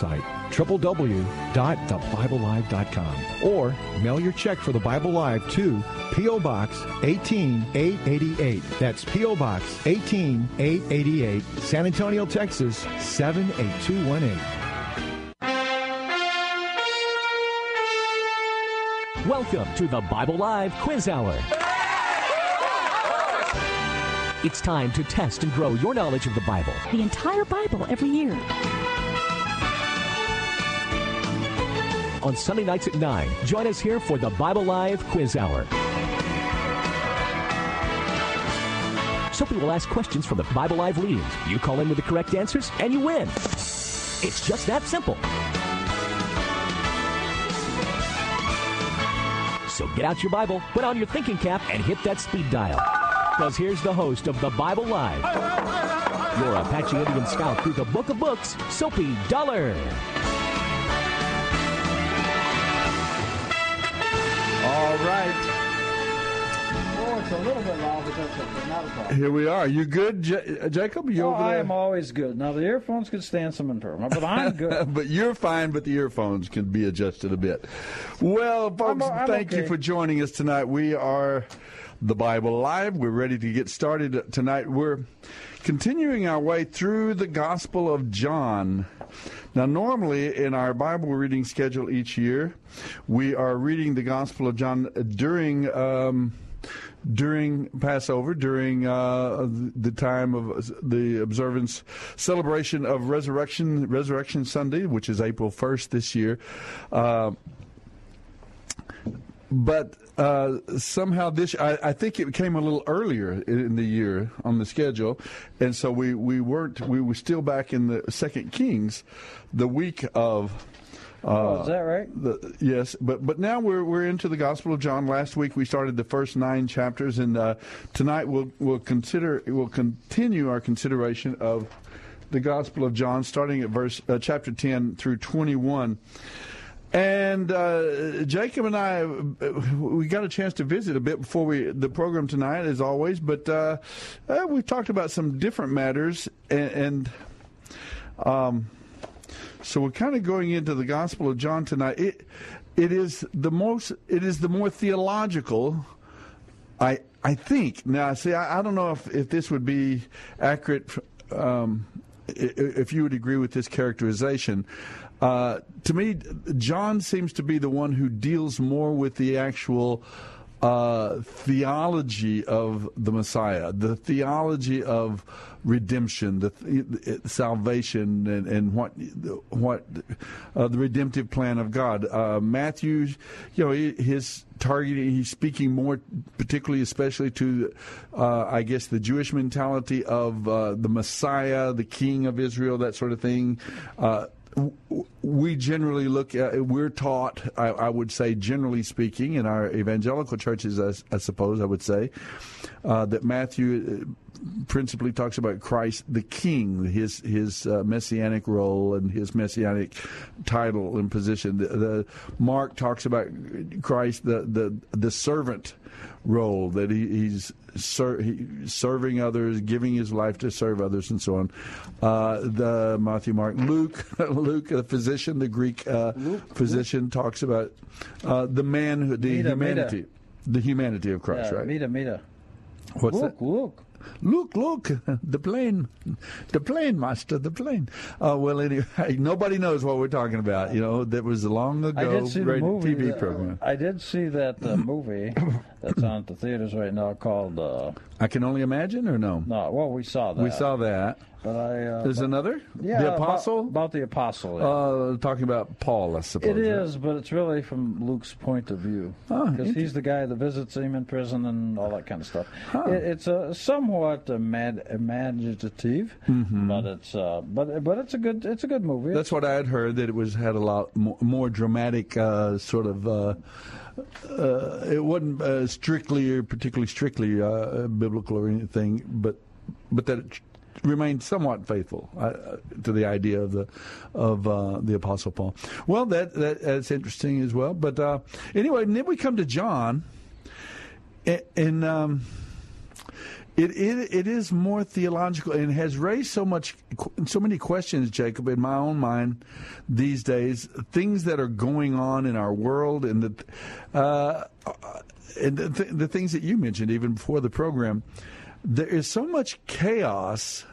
www.thebiblelive.com, or mail your check for the Bible Live to P.O. Box 18888. That's P.O. Box 18888, San Antonio, Texas 78218. Welcome to the Bible Live Quiz Hour. It's time to test and grow your knowledge of the Bible. The entire Bible every year. On Sunday nights at 9, join us here for the Bible Live Quiz Hour. Soapy will ask questions from the Bible Live leaders. You call in with the correct answers, and you win. It's just that simple. So get out your Bible, put on your thinking cap, and hit that speed dial. Because here's the host of the Bible Live, your Apache Indian scout through the Book of Books, Soapy Dollar. All right. Oh, it's a little bit loud, but that's okay. Not a problem. Here we are. You good, J- Jacob? You Oh, over there? I am always good. Now, the earphones could stand some improvement, but I'm good. but you're fine, but the earphones can be adjusted a bit. Well, folks, I'm thank you for joining us tonight. We are the Bible Live. We're ready to get started tonight. We're continuing our way through the Gospel of John. Now, normally in our Bible reading schedule each year, we are reading the Gospel of John during. Um, during Passover, during uh, the time of the observance celebration of Resurrection Resurrection Sunday, which is April first this year. Uh, but uh, somehow this, I, I think it came a little earlier in the year on the schedule, and so we, we weren't we were still back in the Second Kings, the week of. Uh, Oh, is that right? the, yes, but but now we're we're into the Gospel of John. Last week we started the first nine chapters, and uh, tonight we'll we'll consider we'll continue our consideration of the Gospel of John, starting at verse uh, chapter ten through twenty one. And uh, Jacob and I, we got a chance to visit a bit before we the program tonight, as always. But uh, uh, we've talked about some different matters, and, and um, so we're kind of going into the Gospel of John tonight. It it is the most it is the more theological. I I think now. See, I, I don't know if if this would be accurate. Um, if you would agree with this characterization. Uh, to me, John seems to be the one who deals more with the actual uh, theology of the Messiah, the theology of redemption, the th- salvation, and, and what what uh, the redemptive plan of God. Uh, Matthew, you know, his targeting, he's speaking more, particularly, especially to, uh, I guess, the Jewish mentality of uh, the Messiah, the King of Israel, that sort of thing. We generally look at, we're taught, I, I would say, generally speaking, in our evangelical churches, I, I suppose I would say, uh, that Matthew principally talks about Christ the King, his his uh, messianic role and his messianic title and position. The, the Mark talks about Christ the the the servant role that he, he's ser- he, serving others, giving his life to serve others, and so on. Uh, the Matthew, Mark, Luke, Luke, the physician, the Greek uh, physician, talks about uh, the man, the Meta, humanity, the humanity of Christ. yeah, right? Mita, Mita. What's Look, that? look. Look, look, the plane, the plane, master, the plane. Uh, well, anyway, nobody knows what we're talking about. You know, that was a long ago I did see the movie. TV program. I did see that uh, movie that's on at the theaters right now called. Uh, I can only imagine, or no? no, well, we saw that. We saw that. But I. Uh, There's but- another. Yeah, the apostle. about, the apostle. yeah. uh, talking about Paul, I suppose. It is, right? but it's really from Luke's point of view Oh, because inter- he's the guy that visits him in prison and all that kind of stuff. Huh. It, it's a somewhat imag- imaginative, but it's uh, but but it's a good it's a good movie. Mm-hmm. That's what I had heard that it was had a lot more, more dramatic uh, sort of. Uh, uh, it wasn't uh, strictly or particularly strictly uh, biblical or anything, but but that it remained somewhat faithful uh, to the idea of the of uh, the Apostle Paul. Well, that, that that's interesting as well. But uh, anyway, and then we come to John, and. and um, it, it it is more theological and has raised so much so many questions, Jacob, in my own mind these days. Things that are going on in our world and the uh, and the, th- the things that you mentioned even before the program. There is so much chaos.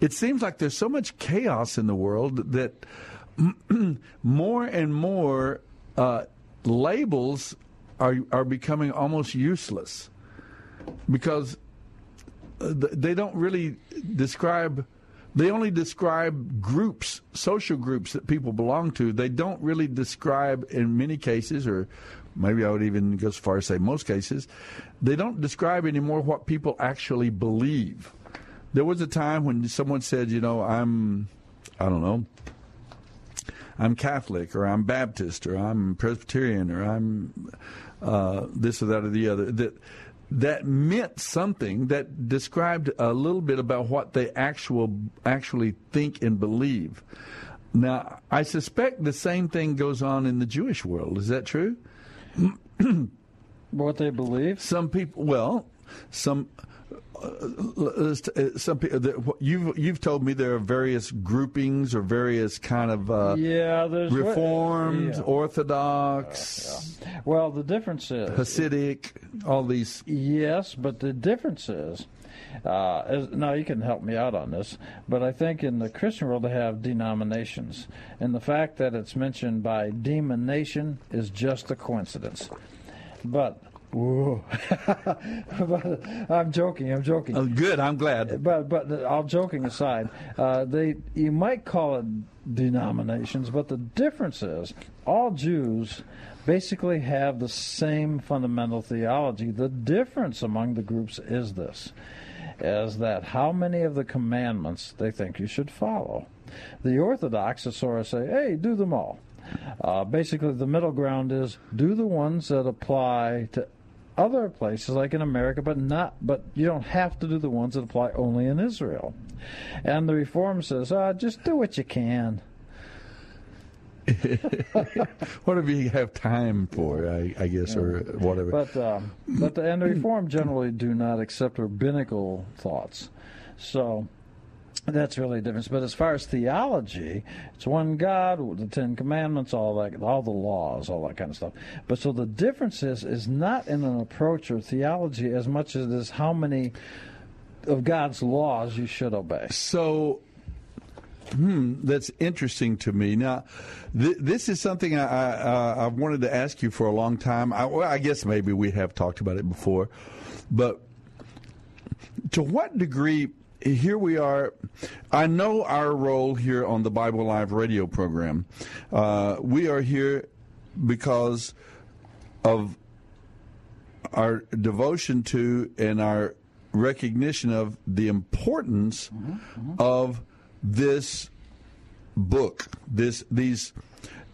It seems like there's so much chaos in the world that more and more uh, labels are are becoming almost useless because uh, they don't really describe they only describe groups social groups that people belong to they don't really describe in many cases or maybe i would even go as far as say most cases they don't describe anymore what people actually believe there was a time when someone said you know i'm i don't know I'm Catholic or I'm Baptist or I'm Presbyterian or I'm uh, this or that or the other. That that meant something that described a little bit about what they actual actually think and believe. Now, I suspect the same thing goes on in the Jewish world. Is that true? what they believe. Some people, well, some. Uh, uh, some people you've you've told me there are various groupings or various kind of uh, yeah, there's Reformed, yeah. Orthodox, Well, the difference is Hasidic, all these. Yes, but the difference is, uh, is now you can help me out on this, but I think in the Christian world they have denominations, and the fact that it's mentioned by demonation is just a coincidence. But whoa, but I'm joking. I'm joking. Oh, good. I'm glad. But but all joking aside, uh, they you might call it denominations, but the difference is all Jews basically have the same fundamental theology. The difference among the groups is this: is that how many of the commandments they think you should follow. The Orthodox sort of say, "Hey, do them all." Uh, basically, the middle ground is do the ones that apply to other places like in America, but not. But you don't have to do the ones that apply only in Israel. And the Reform says, ah, just do what you can. Whatever you have time for, I, I guess, or whatever. But um, but the, and the Reform generally do not accept rabbinical thoughts. So that's really a difference. But as far as theology, it's one God, the Ten Commandments, all that, all the laws, all that kind of stuff. But so the difference is is not in an approach or theology as much as it is how many of God's laws you should obey. So, hmm, that's interesting to me. Now, th- this is something I, I, uh, I wanted to ask you for a long time. I, well, I guess maybe we have talked about it before, but to what degree? Here we are. I know our role here on the Bible Live radio program. Uh, we are here because of our devotion to and our recognition of the importance of this book. This these.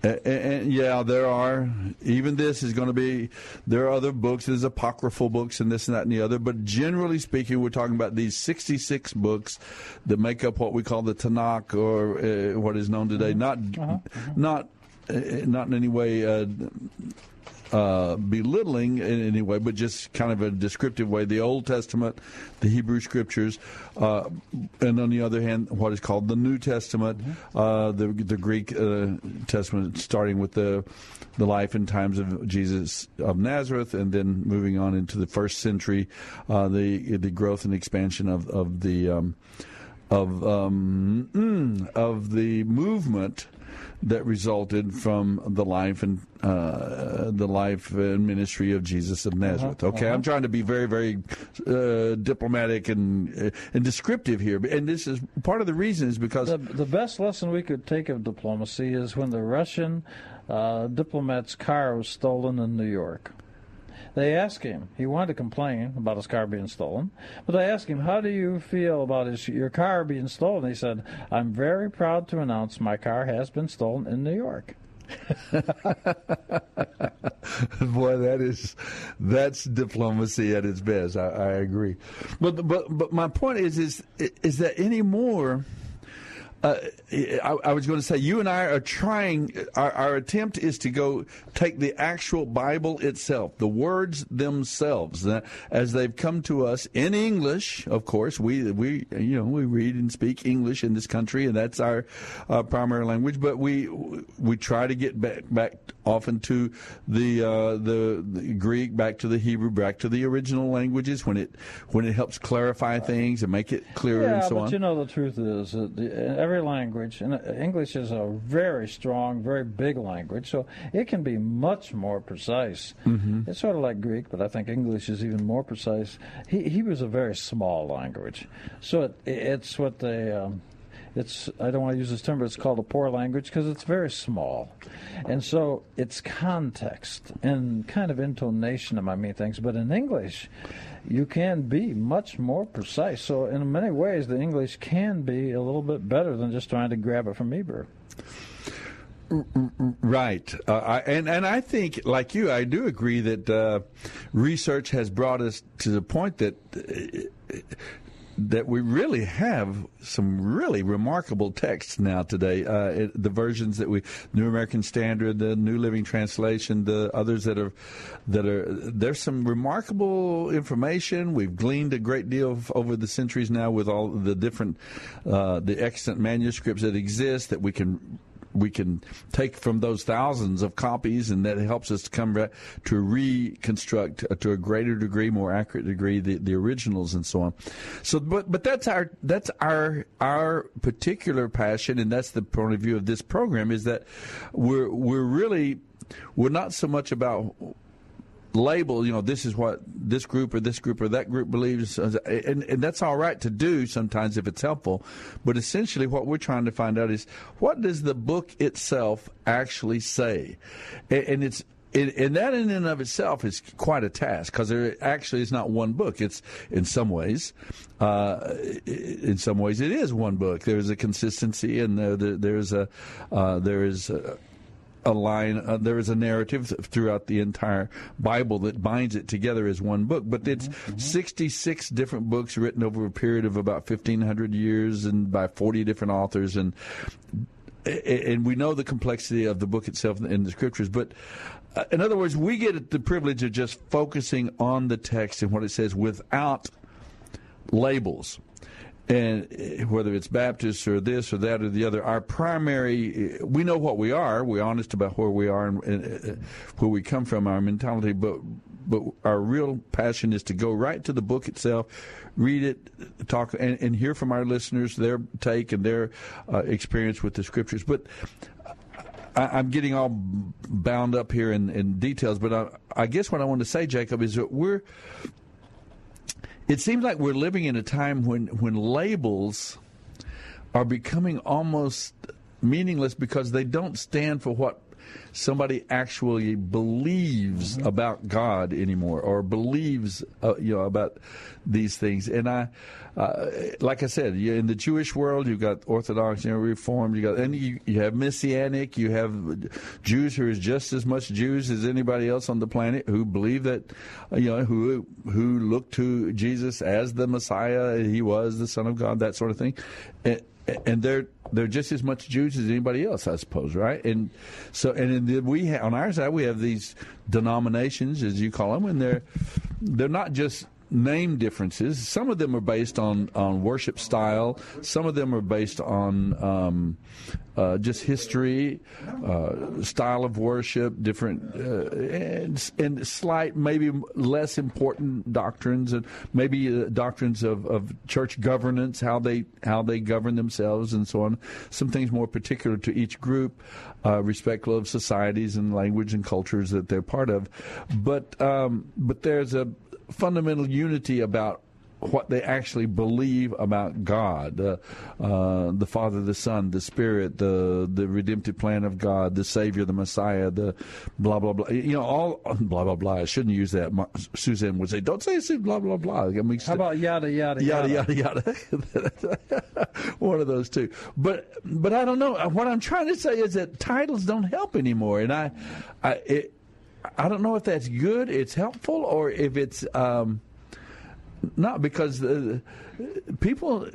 And, and yeah, there are. Even this is going to be. There are other books. There's apocryphal books and this and that and the other. But generally speaking, we're talking about these 66 books that make up what we call the Tanakh, or uh, what is known today. Not, not, uh, not in any way. Uh, uh, belittling in any way, but just kind of a descriptive way. The Old Testament, the Hebrew Scriptures, uh, and on the other hand, what is called the New Testament, mm-hmm. uh, the the Greek uh, Testament, starting with the the life and times of Jesus of Nazareth, and then moving on into the first century, uh, the the growth and expansion of of the um, of um, mm, of the movement that resulted from the life and uh, the life and ministry of Jesus of Nazareth. Uh-huh, okay, uh-huh. I'm trying to be very, very uh, diplomatic and uh, and descriptive here, and this is part of the reason is because the, the best lesson we could take of diplomacy is when the Russian uh, diplomat's car was stolen in New York. They asked him, he wanted to complain about his car being stolen, but they asked him, How do you feel about his, your car being stolen? He said, I'm very proud to announce my car has been stolen in New York. Boy, that is that's diplomacy at its best. I, I, agree, but but but my point is is is that anymore uh, I, I, was going to say, you and I are trying, our, our, attempt is to go take the actual Bible itself, the words themselves, uh, as they've come to us in English, of course. We, we, you know, we read and speak English in this country, and that's our uh, primary language, but we, we try to get back, back often to the, uh, the, the Greek, back to the Hebrew, back to the original languages when it, when it helps clarify things and make it clearer yeah, and so but on. you know, the truth is that every language, and English is a very strong, very big language, so it can be much more precise. Mm-hmm. It's sort of like Greek, but I think English is even more precise. He, he was a very small language, so it, it's what they. Um, it's I don't want to use this term, but it's called a poor language because it's very small, and so it's context and kind of intonation my main things. But in English, you can be much more precise. So in many ways, the English can be a little bit better than just trying to grab it from Hebrew. Right, uh, I, and and I think, like you, I do agree that uh, research has brought us to the point that uh, that we really have some really remarkable texts now today. Uh, it, the versions that we, New American Standard, the New Living Translation, the others that are, that are, there's some remarkable information. We've gleaned a great deal of, over the centuries now with all the different, uh, the extant manuscripts that exist that we can we can take from those thousands of copies, and that helps us to come back to reconstruct uh, to a greater degree, more accurate degree, the, the originals and so on. So, but but that's our that's our our particular passion, and that's the point of view of this program is that we're we're really we're not so much about label, you know, this is what this group or this group or that group believes, and, and that's all right to do sometimes if it's helpful. But essentially, what we're trying to find out is what does the book itself actually say, and, and it's and that in and of itself is quite a task because there actually is not one book. It's in some ways, uh, in some ways, it is one book. There's a consistency, and there, there's a uh, there is a, a line. Uh, there is a narrative throughout the entire Bible that binds it together as one book. But it's mm-hmm. 66 different books written over a period of about 1,500 years and by 40 different authors. And and we know the complexity of the book itself in the scriptures. But uh, in other words, we get the privilege of just focusing on the text and what it says without labels and eh, whether it's Baptist or this or that or the other, our primary, eh, we know what we are. We're honest about where we are and, and uh, where we come from, our mentality, but but our real passion is to go right to the book itself, read it, talk, and, and hear from our listeners their take and their uh, experience with the scriptures. But I, am getting all bound up here in, in details, but I, I guess what I want to say, Jacob, is that we're it seems like we're living in a time when when labels are becoming almost meaningless because they don't stand for what somebody actually believes mm-hmm. about God anymore or believes uh, you know about these things and I uh, like I said in the Jewish world you've got Orthodox you know Reformed you got and you, you have Messianic you have Jews who are just as much Jews as anybody else on the planet who believe that you know who who look to Jesus as the Messiah he was the Son of God that sort of thing and, and they're they're just as much Jews as anybody else, I suppose, right? And so, and then we ha- on our side we have these denominations, as you call them, and they're they're not just name differences. Some of them are based on, on worship style. Some of them are based on um, uh, just history, uh, style of worship, different uh, and, and, slight, maybe less important doctrines, and maybe uh, doctrines of, of church governance, how they how they govern themselves, and so on. Some things more particular to each group, uh, respectful of societies and language and cultures that they're part of. But um, but there's a fundamental unity about what they actually believe about God, uh, uh, the Father, the Son, the Spirit, the the redemptive plan of God, the Savior, the Messiah, the blah blah blah. You know, all blah blah blah. I shouldn't use that. Suzanne would say, "Don't say blah blah blah." I mean, How about yada yada yada yada yada? yada. One of those two. But but I don't know. What I'm trying to say is that titles don't help anymore, and I, I it, I don't know if that's good, it's helpful, or if it's um, not because the, people.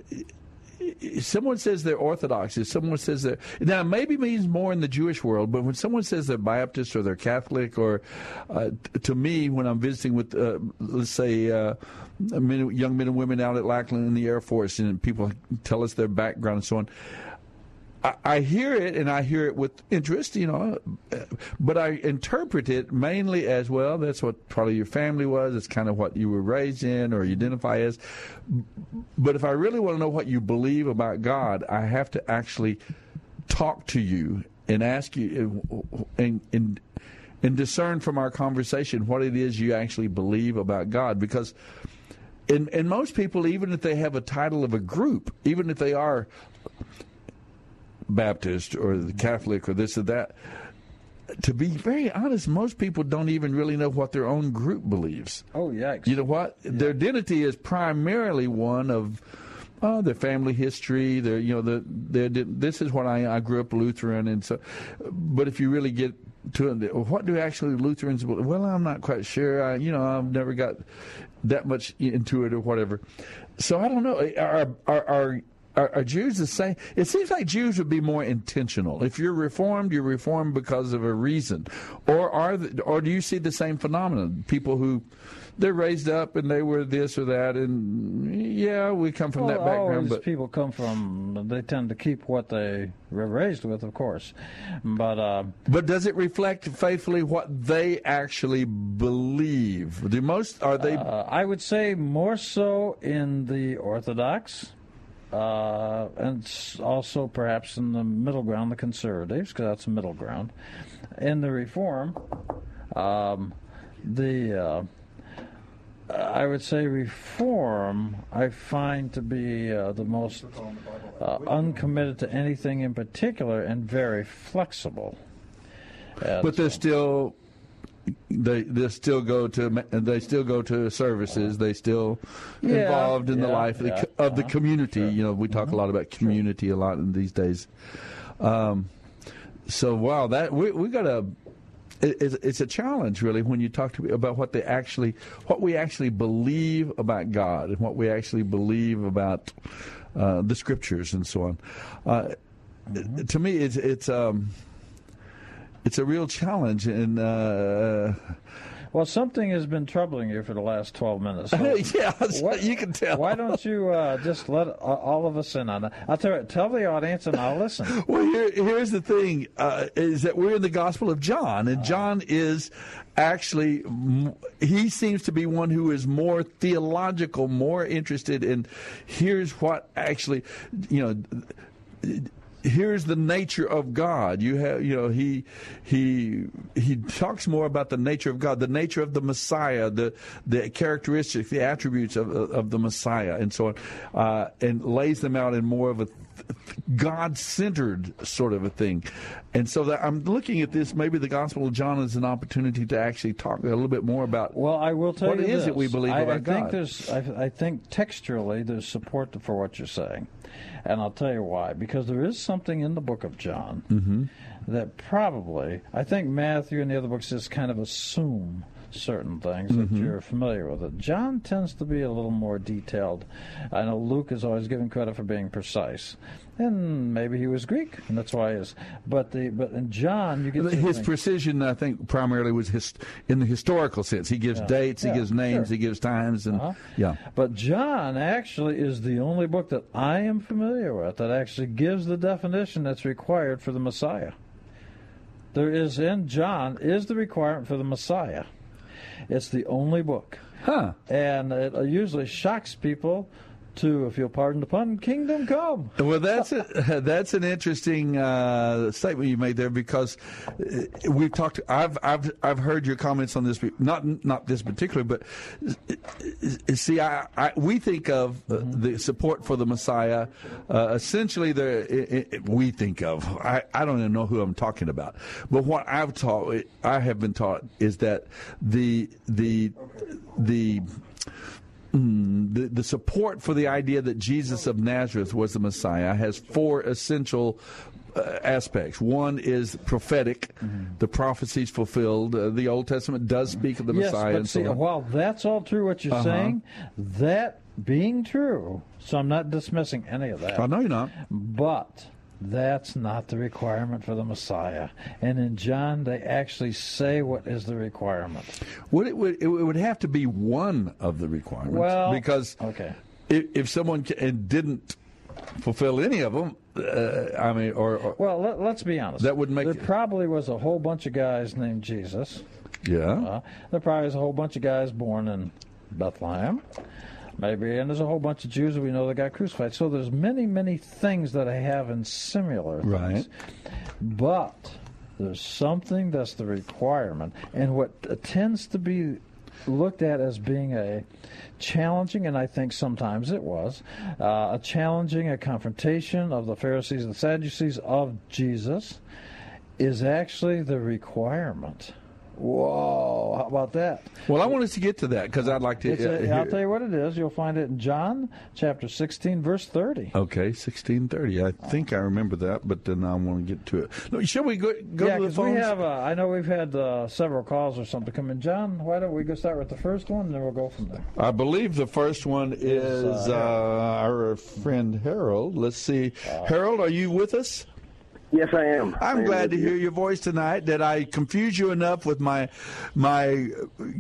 Someone says they're Orthodox. If someone says they're now, maybe means more in the Jewish world, but when someone says they're Baptist or they're Catholic, or uh, to me, when I'm visiting with, uh, let's say, uh, men, young men and women out at Lackland in the Air Force, and people tell us their background and so on, I, hear it and I hear it with interest, you know, but I interpret it mainly as well. That's what probably your family was. It's kind of what you were raised in or you identify as. But if I really want to know what you believe about God, I have to actually talk to you and ask you uh, and, and and discern from our conversation what it is you actually believe about God because and, and most people even if they have a title of a group even if they are Baptist or the Catholic or this or that. To be very honest, most people don't even really know what their own group believes. Oh, yeah. You know what? Yeah. Their identity is primarily one of uh, their family history. Their, you know, the, their, this is what I, I grew up Lutheran, and so. But if you really get to it, what do actually Lutherans believe? Well, I'm not quite sure. I, you know, I've never got that much into it or whatever. So I don't know. Are, are, are are, are, Jews the same? It seems like Jews would be more intentional. If you're reformed, you're reformed because of a reason, or are the, or do you see the same phenomenon? People who they're raised up and they were this or that, and yeah, we come from well, that background. but people come from they tend to keep what they were raised with, of course. But uh, but does it reflect faithfully what they actually believe? The most are they? Uh, I would say more so in the Orthodox uh, and also perhaps in the middle ground, the conservatives, because that's the middle ground. In the reform, um, the uh, I would say reform I find to be uh, the most uh, uncommitted to anything in particular and very flexible. but they're still they they still go to they still go to services. They still yeah, involved in yeah, the life of the, of the uh-huh, community. Sure. You know, we talk mm-hmm. a lot about community sure. a lot in these days. Um, so wow, that we we got a it's, it's a challenge really when you talk to about what they actually what we actually believe about God and what we actually believe about uh, the scriptures and so on. Uh, mm-hmm. To me, it's it's. Um, it's a real challenge. And uh, well, something has been troubling you for the last twelve minutes. So yeah, what, you can tell. Why don't you uh, just let all of us in on it? I'll tell, tell the audience, and I'll listen. well, here, here's the thing: uh, is that we're in the Gospel of John, and John is actually he seems to be one who is more theological, more interested in here's what actually, you know here's the nature of God. You have, you know, he he he talks more about the nature of God, the nature of the Messiah, the the characteristics, the attributes of of the Messiah, and so on, uh, and lays them out in more of a God centered sort of a thing. And so that I'm looking at this, maybe the Gospel of John is an opportunity to actually talk a little bit more about well, I will tell what you it is this. that we believe I, about I think God. There's, I, I think textually there's support for what you're saying. And I'll tell you why. Because there is something in the book of John mm-hmm. that probably, I think Matthew and the other books just kind of assume certain things that Mm-hmm. you're familiar with it. John tends to be a little more detailed. I know Luke is always given credit for being precise, and maybe he was Greek, and that's why he is. But the but in John, you get His precision, I think, primarily was his, in the historical sense. He gives Yeah. dates, Yeah, he gives names, sure. he gives times, and Uh-huh. yeah. But John actually is the only book that I am familiar with that actually gives the definition that's required for the Messiah. There is in John is the requirement for the Messiah. It's the only book. Huh. And it usually shocks people to, if you'll pardon the pun, kingdom come. Well, that's a, that's an interesting uh, statement you made there because uh, we've talked. I've I've I've heard your comments on this. Not not this particular, but uh, see, I, I we think of uh, the support for the Messiah. Uh, essentially, the i- i- we think of. I, I don't even know who I'm talking about, but what I've taught, I have been taught, is that the the the the, the support for the idea that Jesus of Nazareth was the Messiah has four essential uh, aspects. One is prophetic, the prophecies fulfilled. Uh, the Old Testament does speak of the yes, Messiah but and see, so on. while that's all true, what you're Uh-huh. saying, that being true, so I'm not dismissing any of that. I know you're not. But that's not the requirement for the Messiah. And in John, they actually say what is the requirement. Would it would it would have to be one of the requirements Well, because okay. if, if someone and didn't fulfill any of them, uh, I mean, or, or Well, let, let's be honest. That would make There it- probably was a whole bunch of guys named Jesus. yeah, Uh, there probably was a whole bunch of guys born in Bethlehem. Maybe, and there's a whole bunch of Jews that we know that got crucified. So there's many, many things that I have in similar things. Right. But there's something that's the requirement, and what tends to be looked at as being a challenging, and I think sometimes it was, uh, a challenging, a confrontation of the Pharisees and the Sadducees of Jesus, is actually the requirement. Whoa, how about that? Well, I want us to get to that because I'd like to. It's uh, I'll tell you what it is. You'll find it in John chapter 16, verse 30. Okay, sixteen thirty. I think I remember that, but then I want to get to it. No, shall we go go yeah, to the because we have. Uh, I know we've had uh, several calls or something come in. John, why don't we go start with the first one, and then we'll go from there. I believe the first one is uh, uh, our friend Harold. Let's see, Harold, are you with us? Yes, I am. I I'm am glad to hear your voice tonight. Did I confuse you enough with my my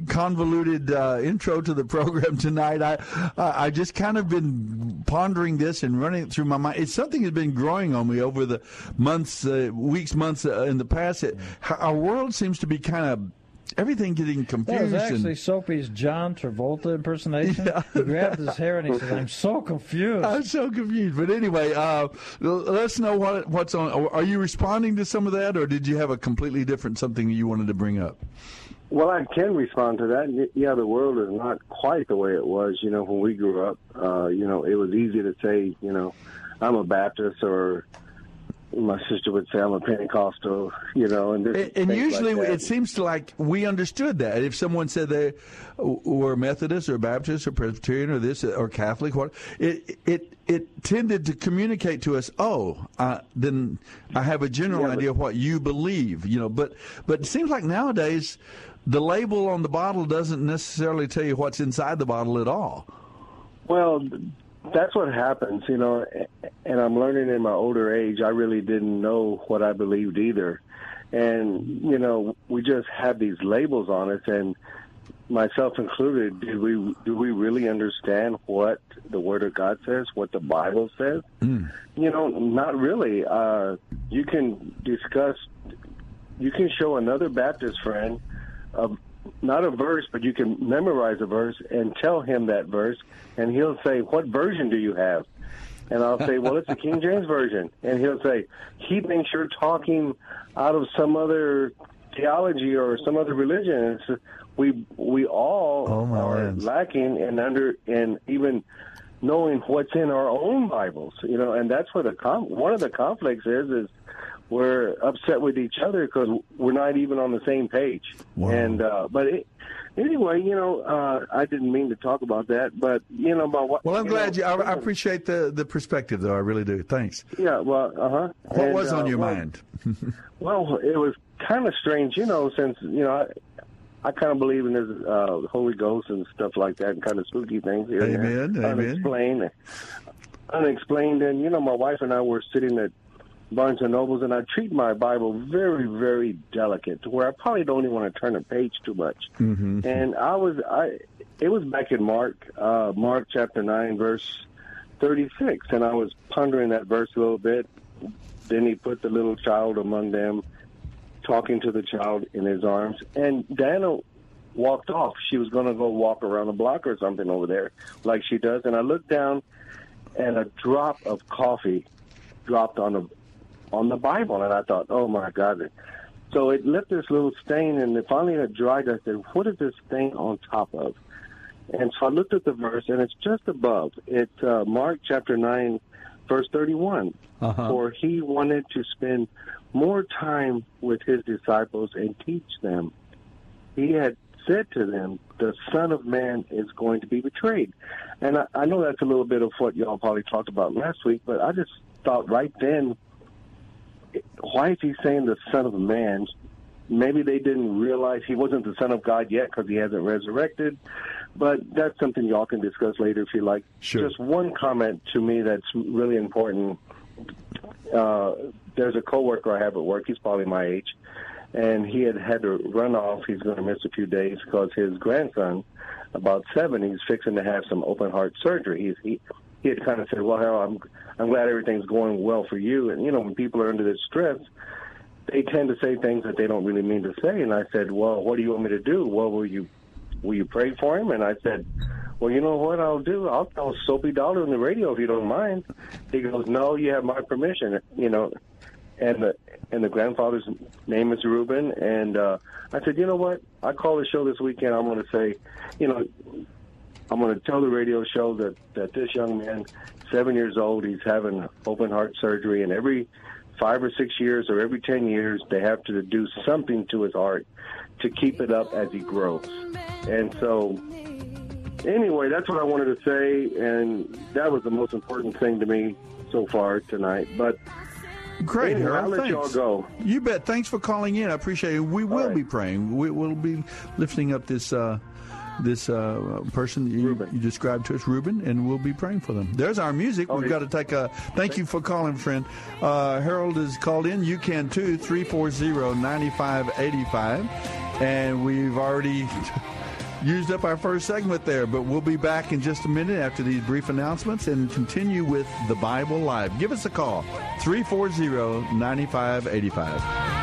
convoluted uh, intro to the program tonight? I I I just kind of been pondering this and running it through my mind. It's something that's been growing on me over the months, uh, weeks, months uh, in the past. It, our world seems to be kind of everything getting That confused. was and- actually Soapy's John Travolta impersonation. He grabbed his hair and he said, "I'm so confused." I'm so confused. But anyway, uh, let us know what what's on. Are you responding to some of that, or did you have a completely different something you wanted to bring up? Well, I can respond to that. Yeah, the world is not quite the way it was. You know, when we grew up, uh, you know, it was easy to say, you know, I'm a Baptist, or my sister would say I'm a Pentecostal. You know, and And, and usually, like it seems to like we understood that if someone said they were Methodist or Baptist or Presbyterian or this or Catholic, what it it it tended to communicate to us. Oh, uh, then I have a general Yeah, but- idea of what you believe. You know, but but it seems like nowadays. The label on the bottle doesn't necessarily tell you what's inside the bottle at all. Well, that's what happens, you know. And I'm learning in my older age. I really didn't know what I believed either, and you know, we just had these labels on us, and myself included. Did we do we really understand what the Word of God says, what the Bible says? You know, not really. Uh, you can discuss. You can show another Baptist friend a, not a verse, but you can memorize a verse and tell him that verse, and he'll say, "What version do you have?" And I'll say, "Well, it's the King James version," and he'll say, "He thinks you're talking out of some other theology or some other religion." It's, we we all Oh, are lands. lacking in under and even knowing what's in our own Bibles, you know, and that's where the com- one of the conflicts is is we're upset with each other because we're not even on the same page. Wow. And uh, but it, anyway, you know, uh, I didn't mean to talk about that, but you know about what. Well, I'm glad you. I, I appreciate the the perspective, though. I really do. Thanks. Yeah, well, uh huh. What was on your mind? Well, it was kind of strange, you know, since you know, I, I kind of believe in this uh, Holy Ghost and stuff like that, and kind of spooky things here. and. Amen, amen. Unexplained, unexplained. And you know, my wife and I were sitting at Barnes and Nobles, and I treat my Bible very, very delicate, to where I probably don't even want to turn a page too much. Mm-hmm. And I was, I, it was back in Mark, uh, Mark chapter nine, verse thirty-six, and I was pondering that verse a little bit. Then he put the little child among them, talking to the child in his arms, and Diana walked off. She was going to go walk around the block or something over there, like she does. And I looked down, and a drop of coffee dropped on the on the Bible, and I thought, oh my God. So it left this little stain, and it finally had dried. I said, what is this stain on top of? And so I looked at the verse, and it's just above. It's uh, Mark chapter 9, verse 31. Uh-huh. For he wanted to spend more time with his disciples and teach them. He had said to them, the Son of Man is going to be betrayed. And I, I know that's a little bit of what y'all probably talked about last week, but I just thought right then, why is he saying the Son of Man? Maybe they didn't realize he wasn't the Son of God yet because he hasn't resurrected. But that's something y'all can discuss later if you like. Sure. Just one comment to me that's really important. Uh, there's a coworker I have at work. He's probably my age, and he had had to run off. He's going to miss a few days because his grandson, about seven, he's fixing to have some open heart surgery. He's, he he had kind of said, "Well, Harold, I'm I'm glad everything's going well for you." And you know, when people are under this stress, they tend to say things that they don't really mean to say. And I said, "Well, what do you want me to do?" Well, will you will you pray for him? And I said, "Well, you know what I'll do? I'll tell Soapy Dollar on the radio if you don't mind." He goes, "No, you have my permission." You know, and the and the grandfather's name is Ruben. And uh, I said, "You know what? I call the show this weekend. I'm going to say, you know." I'm going to tell the radio show that that this young man, seven years old, he's having open heart surgery, and every five or six years or every ten years, they have to do something to his heart to keep it up as he grows. And so, anyway, that's what I wanted to say, and that was the most important thing to me so far tonight. But Great, anyway, Harold. I'll let Thanks. y'all go. You bet. Thanks for calling in. I appreciate it. We will be praying. We will be lifting up this uh, this uh, person that you, you described to us, Ruben, and we'll be praying for them. There's our music. We've got to take a. Thank you for calling, friend. Uh, Harold is called in. You can too. 340-9585. and we've already. Used up our first segment there, but we'll be back in just a minute after these brief announcements and continue with the Bible Live. Give us a call, 340 9585.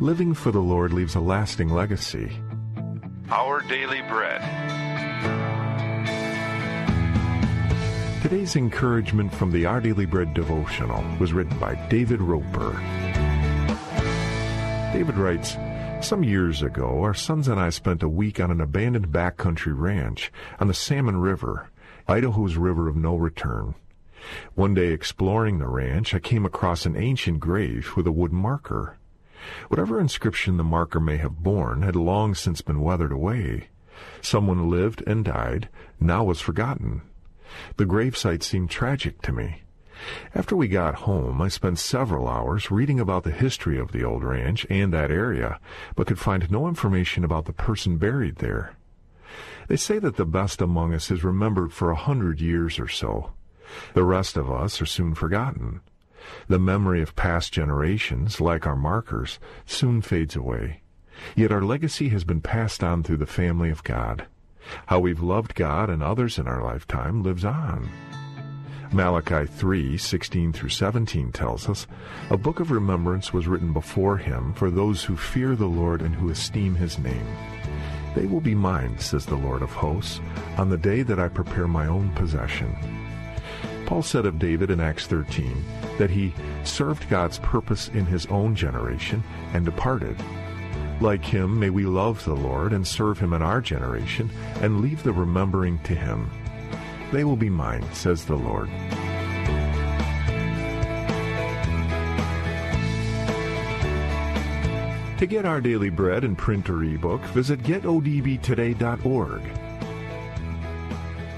Living for the Lord leaves a lasting legacy. Our Daily Bread. Today's encouragement from the Our Daily Bread devotional was written by David Roper. David writes, Some years ago, our sons and I spent a week on an abandoned backcountry ranch on the Salmon River, Idaho's river of no return. One day exploring the ranch, I came across an ancient grave with a wood marker. Whatever inscription the marker may have borne had long since been weathered away. Someone lived and died, now was forgotten. The gravesite seemed tragic to me. After we got home, I spent several hours reading about the history of the old ranch and that area, but could find no information about the person buried there. They say that the best among us is remembered for a hundred years or so. The rest of us are soon forgotten. The memory of past generations, like our markers, soon fades away. Yet our legacy has been passed on through the family of God. How we've loved God and others in our lifetime lives on. Malachi 3, 16 through 17 tells us, A book of remembrance was written before him for those who fear the Lord and who esteem his name. They will be mine, says the Lord of hosts, on the day that I prepare my own possession. Paul said of David in Acts 13 that he served God's purpose in his own generation and departed. Like him, may we love the Lord and serve him in our generation and leave the remembering to him. They will be mine, says the Lord. To get our daily bread in print or ebook, visit getodbtoday.org.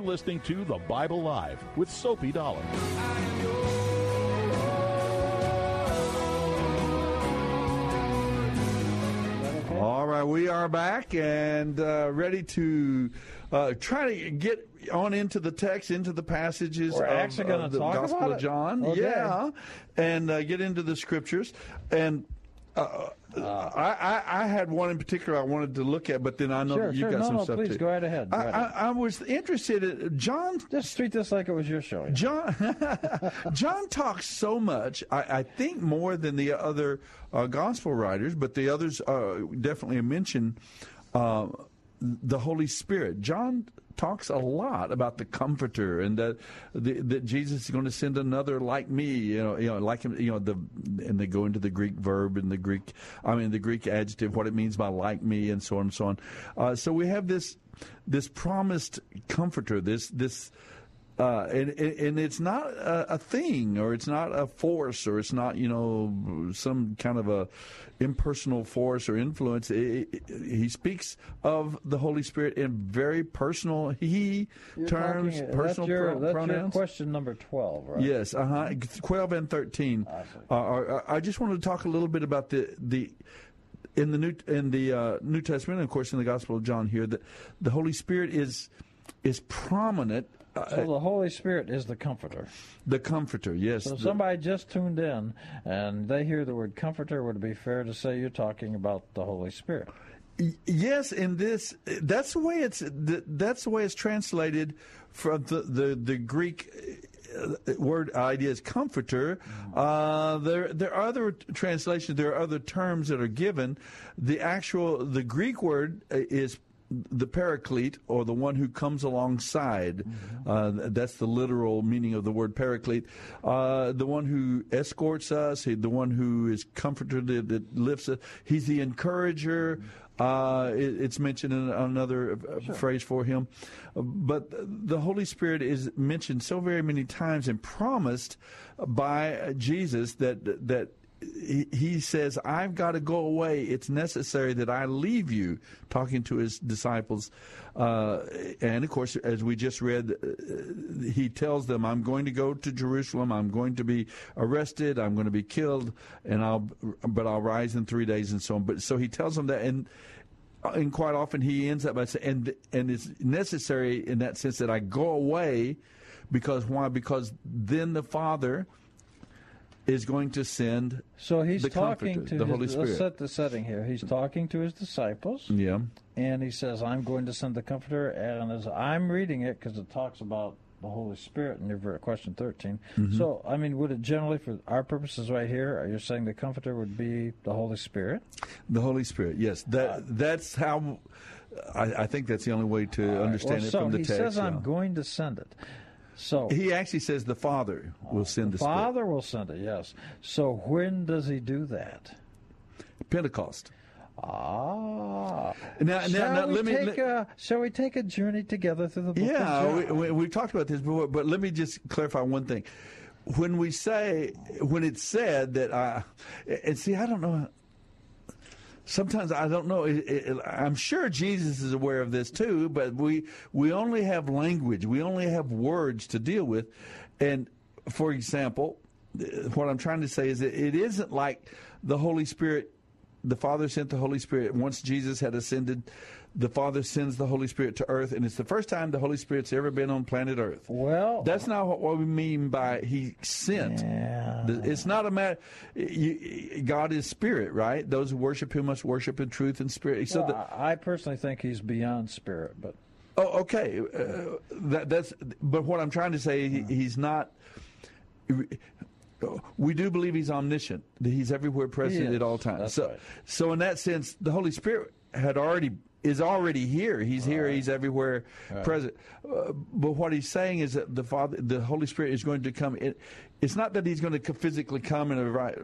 You're listening to The Bible Live with Soapy Dollar. All right, we are back and uh, ready to uh, try to get on into the text, into the passages We're of, actually gonna of the talk Gospel about of it? John. Okay. Yeah, and uh, get into the scriptures. And uh, I, I, I had one in particular I wanted to look at, but then I know Sure, that you sure. got No, some no, stuff please too. go right ahead. Go I, ahead. I, was interested in John. Just treat this like it was your show. John John talks so much. I, I think more than the other uh, gospel writers, but the others uh, definitely mention uh, the Holy Spirit. John talks a lot about the Comforter and that that Jesus is going to send another like me. You know, you know, like him. You know, the and they go into the Greek verb and the Greek, I mean, the Greek adjective, what it means by like me, and so on and so on. Uh, so we have this this promised Comforter. This this. Uh, and, and it's not a, a thing, or it's not a force, or it's not you know some kind of a impersonal force or influence. It, it, he speaks of the Holy Spirit in very personal he You're terms, talking- personal that's your, pro- that's your question number 12, right? Yes, uh huh. Twelve and thirteen. Uh, I just wanted to talk a little bit about the the in the new in the uh, New Testament, and of course in the Gospel of John here, that the Holy Spirit is is prominent. Uh, So the Holy Spirit is the comforter. the Comforter, yes. So somebody just tuned in and they hear the word comforter, would it be fair to say you're talking about the Holy Spirit? Yes, in this, that's the way it's that's the way it's translated from the the, the Greek uh, word idea is comforter. Uh, there there are other translations. There are other terms that are given. The actual the Greek word uh, is the paraclete or the one who comes alongside. Uh, that's the literal meaning of the word paraclete. Uh, the one who escorts us, the one who is comforted, that, lifts us. He's the encourager. Uh, it, it's mentioned in another uh, phrase for him. But the Holy Spirit is mentioned so very many times and promised by Jesus that that he, says, I've got to go away. It's necessary that I leave you, talking to his disciples. Uh, and of course, as we just read, uh, he tells them, I'm going to go to Jerusalem. I'm going to be arrested. I'm going to be killed, and I'll, but I'll rise in three days and so on. But so he tells them that, and and quite often he ends up by saying, and and it's necessary in that sense that I go away, because why? Because then the Father is going to send So he's the talking to the his, Holy let's set the setting here. He's talking to his disciples. Yeah. And he says, I'm going to send the Comforter. And as I'm reading it, because it talks about the Holy Spirit in your question 13. Mhm. So, I mean, would it generally, for our purposes right here, are you saying the Comforter would be the Holy Spirit? The Holy Spirit, yes. That Uh, that's how. I, I think that's the only way to understand Well, it so from the text. So he says, yeah. I'm going to send it. So he actually says the Father will send the, Spirit. Father will send it, yes. So when does he do that? Pentecost. Ah. Now, shall, now, now we let me. take let- a, shall we take a journey together through the book yeah, of we, we, we've talked about this before, but let me just clarify one thing. When we say, when it's said that I, and see, I don't know. Sometimes I don't know. It, it, I'm sure Jesus is aware of this too, but we we only have language, we only have words to deal with, and for example, uh, what I'm trying to say is that it isn't like the Holy Spirit. The Father sent the Holy Spirit once Jesus had ascended the Father sends the Holy Spirit to earth, and it's the first time the Holy Spirit's ever been on planet Earth. Well, that's not what, what we mean by He sent. Yeah. It's not a matter. You, God is spirit, right? Those who worship Him must worship in truth and spirit. So well, I personally think He's beyond spirit, but. Oh, okay. Uh, that, that's. But what I'm trying to say, he, He's not we do believe he's omniscient. He's everywhere present at all times. So, right. so in that sense, the Holy Spirit had already is already here. He's here. He's everywhere Right. present. Uh, but what he's saying is that the Father, the Holy Spirit, is going to come. in. It's not that he's going to physically come in a right.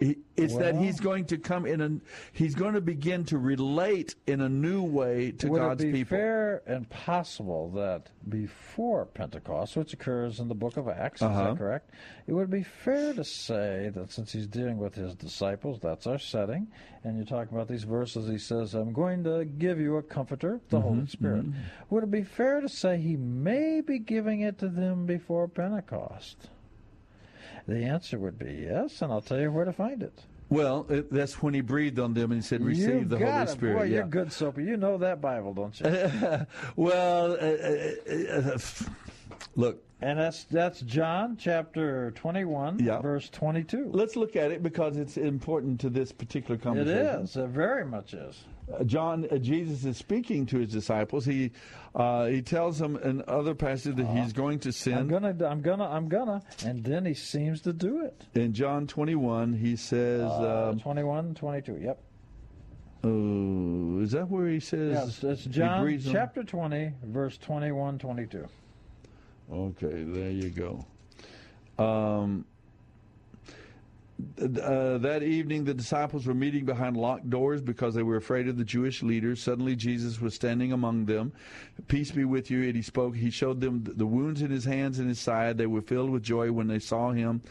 It's that he's going to come in and he's going to begin to relate in a new way to Would God's it be people. fair and possible that before Pentecost, which occurs in the book of Acts, is Uh-huh. that correct? It would be fair to say that since he's dealing with his disciples, that's our setting, and you're talking about these verses, he says, I'm going to give you a comforter, the Mm-hmm, Holy Spirit. Would it be fair to say he may be giving it to them before Pentecost? The answer would be yes, and I'll tell you where to find it. Well, it, that's when he breathed on them and he said, "Receive you the Holy it. Spirit." Boy, yeah. you're good, Soapy. You know that Bible, don't you? well, uh, uh, uh, look. And that's that's John chapter 21, Yeah. verse 22. Let's look at it because it's important to this particular conversation. It is. It very much is. John, uh, Jesus is speaking to his disciples. He uh, he tells them in other passages that he's going to sin. I'm gonna, I'm gonna, I'm gonna, and then he seems to do it. In John 21, he says, Uh, um, 21, 22. Yep. oh, is that where he says? Yeah, it's, John chapter 20, verse 21, 22. Okay, there you go. Um, uh, that evening, the disciples were meeting behind locked doors because they were afraid of the Jewish leaders. Suddenly, Jesus was standing among them. Peace be with you. And he spoke. He showed them the wounds in his hands and his side. They were filled with joy when they saw him.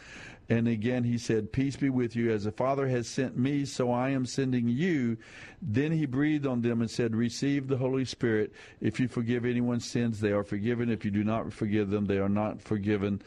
And again, he said, Peace be with you. As the Father has sent me, so I am sending you. Then he breathed on them and said, Receive the Holy Spirit. If you forgive anyone's sins, they are forgiven. If you do not forgive them, they are not forgiven.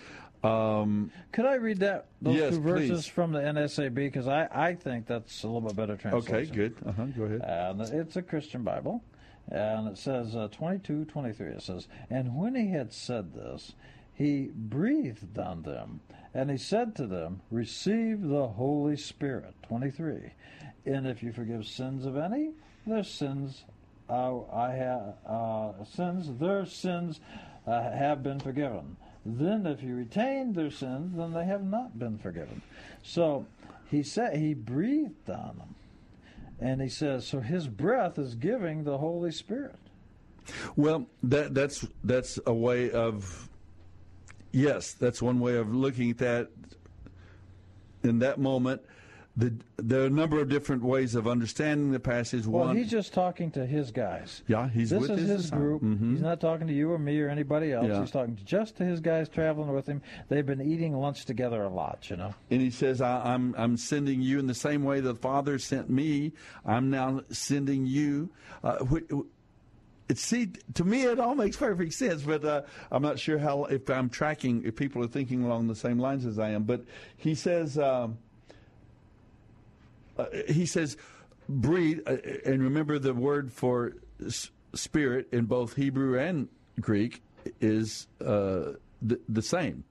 Um, Could I read that those Yes, two verses please. from the NASB because I, I think that's a little bit better translation. okay, good. Uh-huh, go ahead. And it's a Christian Bible. And it says, uh, 22, 23, it says, And when he had said this, he breathed on them, and he said to them, Receive the Holy Spirit. 23. And if you forgive sins of any, their sins, uh, I have, uh, sins, their sins uh, have been forgiven. Then if you retain their sins, then they have not been forgiven. So he said, he breathed on them. And he says, so his breath is giving the Holy Spirit. Well, that that's that's a way of yes, that's one way of looking at that. In that moment, the, there are a number of different ways of understanding the passage. Well, one, he's just talking to his guys. yeah, he's this with is his, his group. Mhm. He's not talking to you or me or anybody else. Yeah. He's talking just to his guys traveling with him. They've been eating lunch together a lot, you know. And he says, I, I'm, I'm sending you in the same way the Father sent me. I'm now sending you. Uh, wh- it, see, to me, it all makes perfect sense, but uh, I'm not sure how if I'm tracking, if people are thinking along the same lines as I am. But he says, um, uh, he says, breathe, uh, and remember the word for s- spirit in both Hebrew and Greek is uh, the, the same.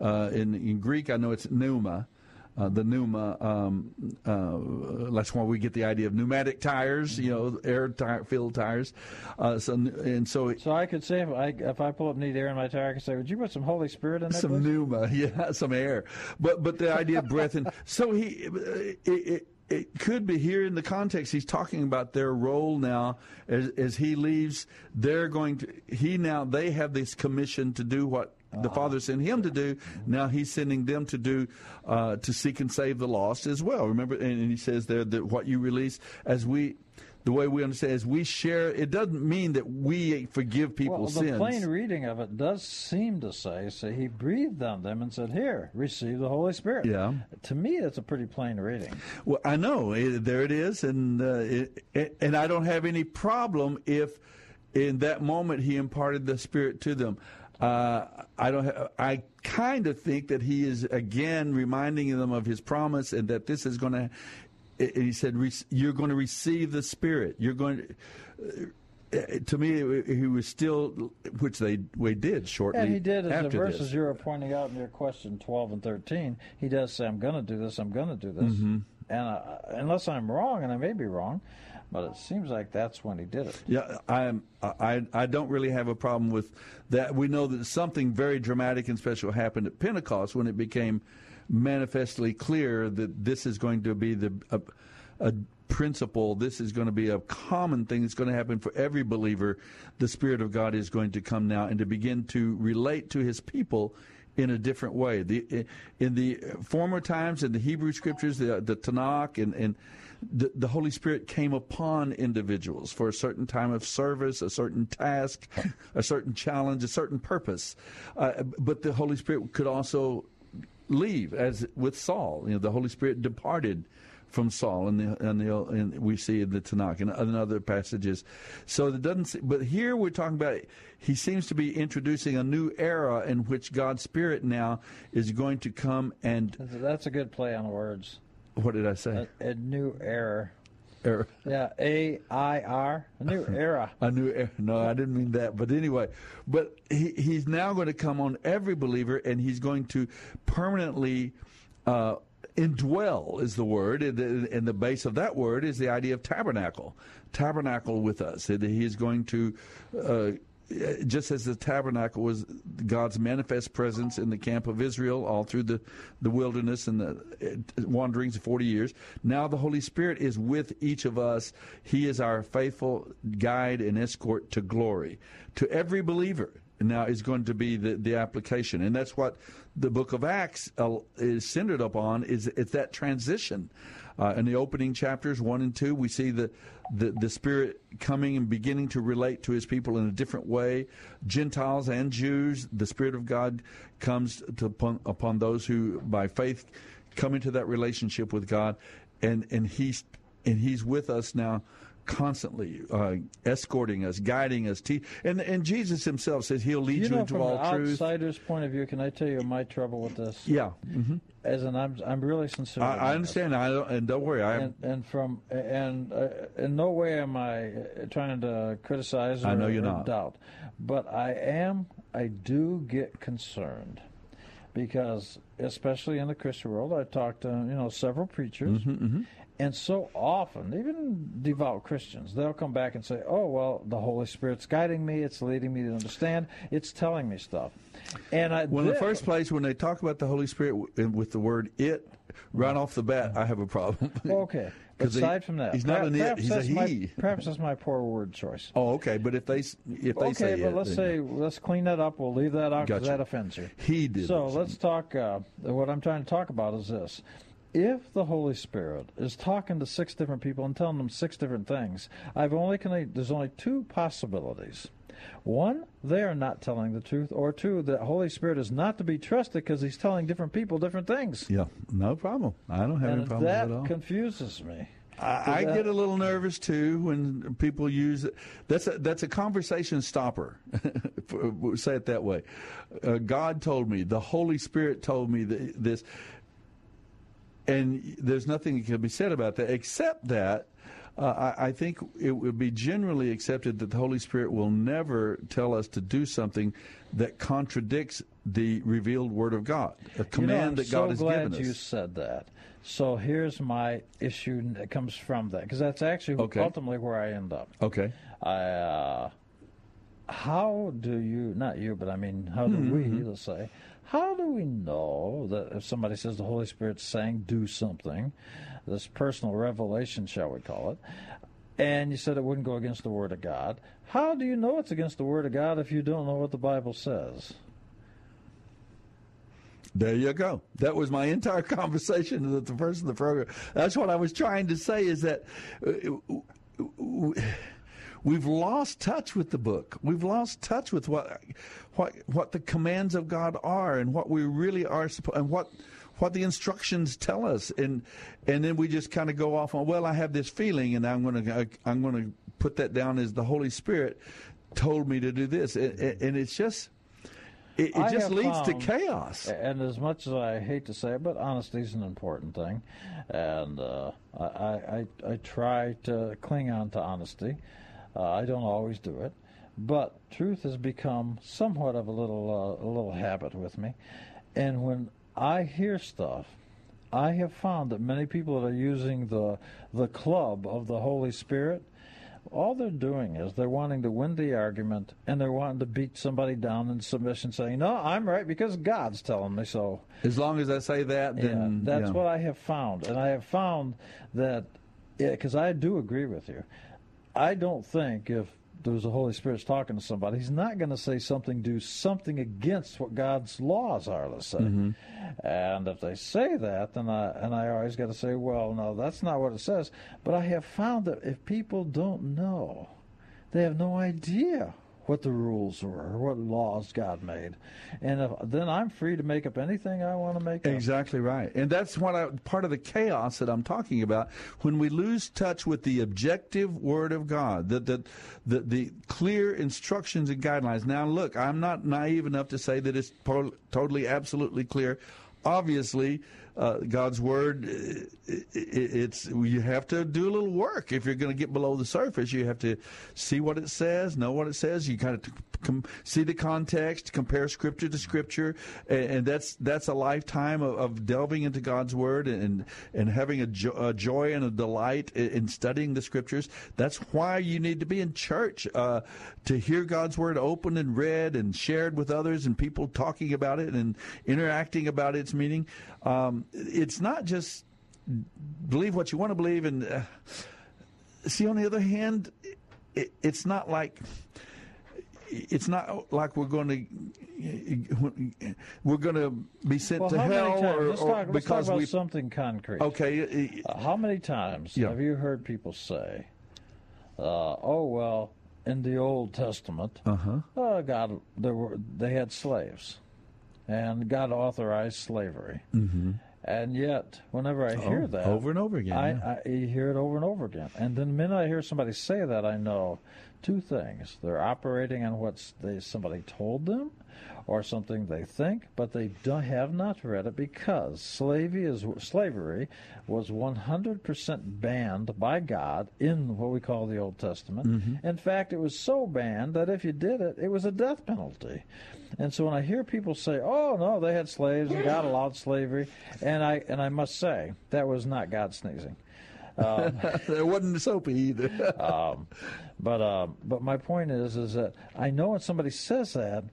Uh, in, in Greek, I know it's pneuma. Uh, the pneuma, um, uh, that's why we get the idea of pneumatic tires, you know, air tire, filled tires. Uh, so, and so, So I could say if I if I pull up need air in my tire, I could say, "Would you put some Holy Spirit in there?" some please?" pneuma, yeah, some air. But but the idea of breath and so he it, it, it could be here in the context he's talking about their role now as as he leaves. They're going to he now they have this commission to do what. The Father sent him to do. Now He's sending them to do uh, to seek and save the lost as well. Remember, and, and He says there that what you release as we the way we understand is we share. It doesn't mean that we forgive people's sins. well, the sins. plain reading of it does seem to say, say he breathed on them and said, "Here, receive the Holy Spirit." Yeah. To me, that's a pretty plain reading. Well, I know it, there it is, and uh, it, it, and I don't have any problem if in that moment he imparted the Spirit to them. Uh, I don't. Ha- I kind of think that he is again reminding them of his promise, and that this is going to. He said, "You're going to receive the Spirit. You're going to." Uh, to me, he was still, which they we did shortly. And he did, as the verses this. you were pointing out in your question twelve and thirteen. He does say, "I'm going to do this. I'm going to do this." Mm-hmm. And uh, unless I'm wrong, and I may be wrong, but it seems like that's when he did it. Yeah, I'm, I I don't really have a problem with that. We know that something very dramatic and special happened at Pentecost when it became manifestly clear that this is going to be the a, a principle. This is going to be a common thing that's going to happen for every believer. The Spirit of God is going to come now and to begin to relate to His people in a different way. The, in the former times, in the Hebrew Scriptures, the, the Tanakh, and, and the, the Holy Spirit came upon individuals for a certain time of service, a certain task, a certain challenge, a certain purpose. Uh, but the Holy Spirit could also leave, as with Saul. You know, the Holy Spirit departed from Saul, and the and the and we see in the Tanakh and, and other passages. So it doesn't. But here we're talking about. He seems to be introducing a new era in which God's Spirit now is going to come and. That's a good play on words. What did I say? A, a new era. Era. Yeah, A I R, a new era. a new era. No, I didn't mean that. But anyway, but he, he's now going to come on every believer, and he's going to permanently. Uh, indwell is the word, and the base of that word is the idea of tabernacle. Tabernacle with us. He is going to. Uh, just as the tabernacle was God's manifest presence in the camp of Israel all through the, the wilderness and the wanderings of 40 years, now the Holy Spirit is with each of us. He is our faithful guide and escort to glory. To every believer, now is going to be the, the application. And that's what the book of Acts uh, is centered upon is it's that transition. Uh, in the opening chapters, 1 and 2, we see the, the, the Spirit coming and beginning to relate to His people in a different way. Gentiles and Jews, the Spirit of God comes to, upon, upon those who, by faith, come into that relationship with God. And, and, he's, and He's with us now constantly uh, escorting us, guiding us. Te- and and Jesus himself says he'll lead you, you, know, into from all an truth. outsider's point of view, can I tell you my trouble with this? Yeah. Mm-hmm. As an I'm I'm really sincere. I, I understand. I don't, and don't worry. I and, and from and uh, in no way am I uh, trying to criticize. Or, I know you're not. Doubt, but I am. I do get concerned because, especially in the Christian world, I talked to you know several preachers, Mm-hmm, mm-hmm. And so often, even devout Christians, they'll come back and say, "Oh, well, the Holy Spirit's guiding me. It's leading me to understand. It's telling me stuff." And I, well, in the first place, when they talk about the Holy Spirit with the word "it," right off the bat, I have a problem. okay. But he- aside from that, he's not an it, he's a that's my- he. perhaps that's my poor word choice. Oh, okay. But if they if they okay, say but it, let's say let's clean that up. We'll leave that out because Gotcha. that offends you. He did So let's talk. Uh, what I'm trying to talk about is this: if the Holy Spirit is talking to six different people and telling them six different things, I've only can I, there's only two possibilities. One, they are not telling the truth, or two, the Holy Spirit is not to be trusted because He's telling different people different things. yeah, no problem. I don't have any problem that with it at all. That confuses me. I, I get a little nervous too when people use it. That's a, that's a conversation stopper. Say it that way. Uh, God told me, the Holy Spirit told me th- this, and there's nothing that can be said about that except that. Uh, I, I think it would be generally accepted that the Holy Spirit will never tell us to do something that contradicts the revealed Word of God, a command you know, I'm that so God has glad given us. you said that. So here's my issue that comes from that because that's actually Okay. ultimately where I end up. Okay. I, uh, how do you, not you, but I mean, how do we, Mhm. let's say, how do we know that if somebody says the Holy Spirit's saying do something, this personal revelation, shall we call it, and you said it wouldn't go against the Word of God, how do you know it's against the Word of God if you don't know what the Bible says? There you go. That was my entire conversation with the first of the program. That's what I was trying to say is that uh, we've lost touch with the book. We've lost touch with what what what the commands of God are and what we really are and what what the instructions tell us and and then we just kind of go off on well I have this feeling and I'm going to I'm going to put that down as the Holy Spirit told me to do this and, and it's just it, it just leads found, to chaos. And as much as I hate to say it, but honesty is an important thing, and uh, I, I, I try to cling on to honesty. Uh, I don't always do it, but truth has become somewhat of a little uh, a little habit with me. And when I hear stuff, I have found that many people that are using the the club of the Holy Spirit all they're doing is they're wanting to win the argument and they're wanting to beat somebody down in submission, saying, "No, I'm right because God's telling me so." As long as I say that, then yeah, that's yeah. what I have found, and I have found that because I do agree with you. I don't think if there's the Holy Spirit's talking to somebody, he's not going to say something, do something against what God's laws are. Let's say, Mm-hmm. and if they say that, then I and I always got to say, well, no, that's not what it says. But I have found that if people don't know, they have no idea what the rules were, what laws God made, and if, then I'm free to make up anything I want to make up. Exactly right, and that's what I, part of the chaos that I'm talking about. When we lose touch with the objective Word of God, the the the, the clear instructions and guidelines. Now, look, I'm not naive enough to say that it's po- totally, absolutely clear. Obviously, uh, God's word, it, it's you have to do a little work if you're going to get below the surface. You have to see what it says, know what it says. You kind of com- see the context, compare scripture to scripture, and, and that's that's a lifetime of, of, delving into God's word and and having a, jo- a joy and a delight in, in, studying the scriptures. That's why you need to be in church uh, to hear God's word opened and read and shared with others and people talking about it and interacting about its meaning. Um, it's not just believe what you want to believe and uh, see on the other hand it, it's not like it's not like we're going to we're going to be sent well, to hell or, let's or talk, let's because talk about we something concrete okay uh, how many times yeah. have you heard people say uh, oh well in the old testament uh-huh. oh god there were they had slaves and god authorized slavery mm-hmm. And yet, whenever I hear oh, that over and over again, I, yeah. I, you hear it over and over again. And then the minute I hear somebody say that, I know two things: they're operating on what they somebody told them, or something they think, but they have not read it because slavery is slavery was 100% banned by God in what we call the Old Testament. Mm-hmm. In fact, it was so banned that if you did it, it was a death penalty. And so when I hear people say, "Oh no, they had slaves and God allowed slavery," and I and I must say that was not God sneezing. Um, it wasn't soapy either. um, but um, but my point is is that I know when somebody says that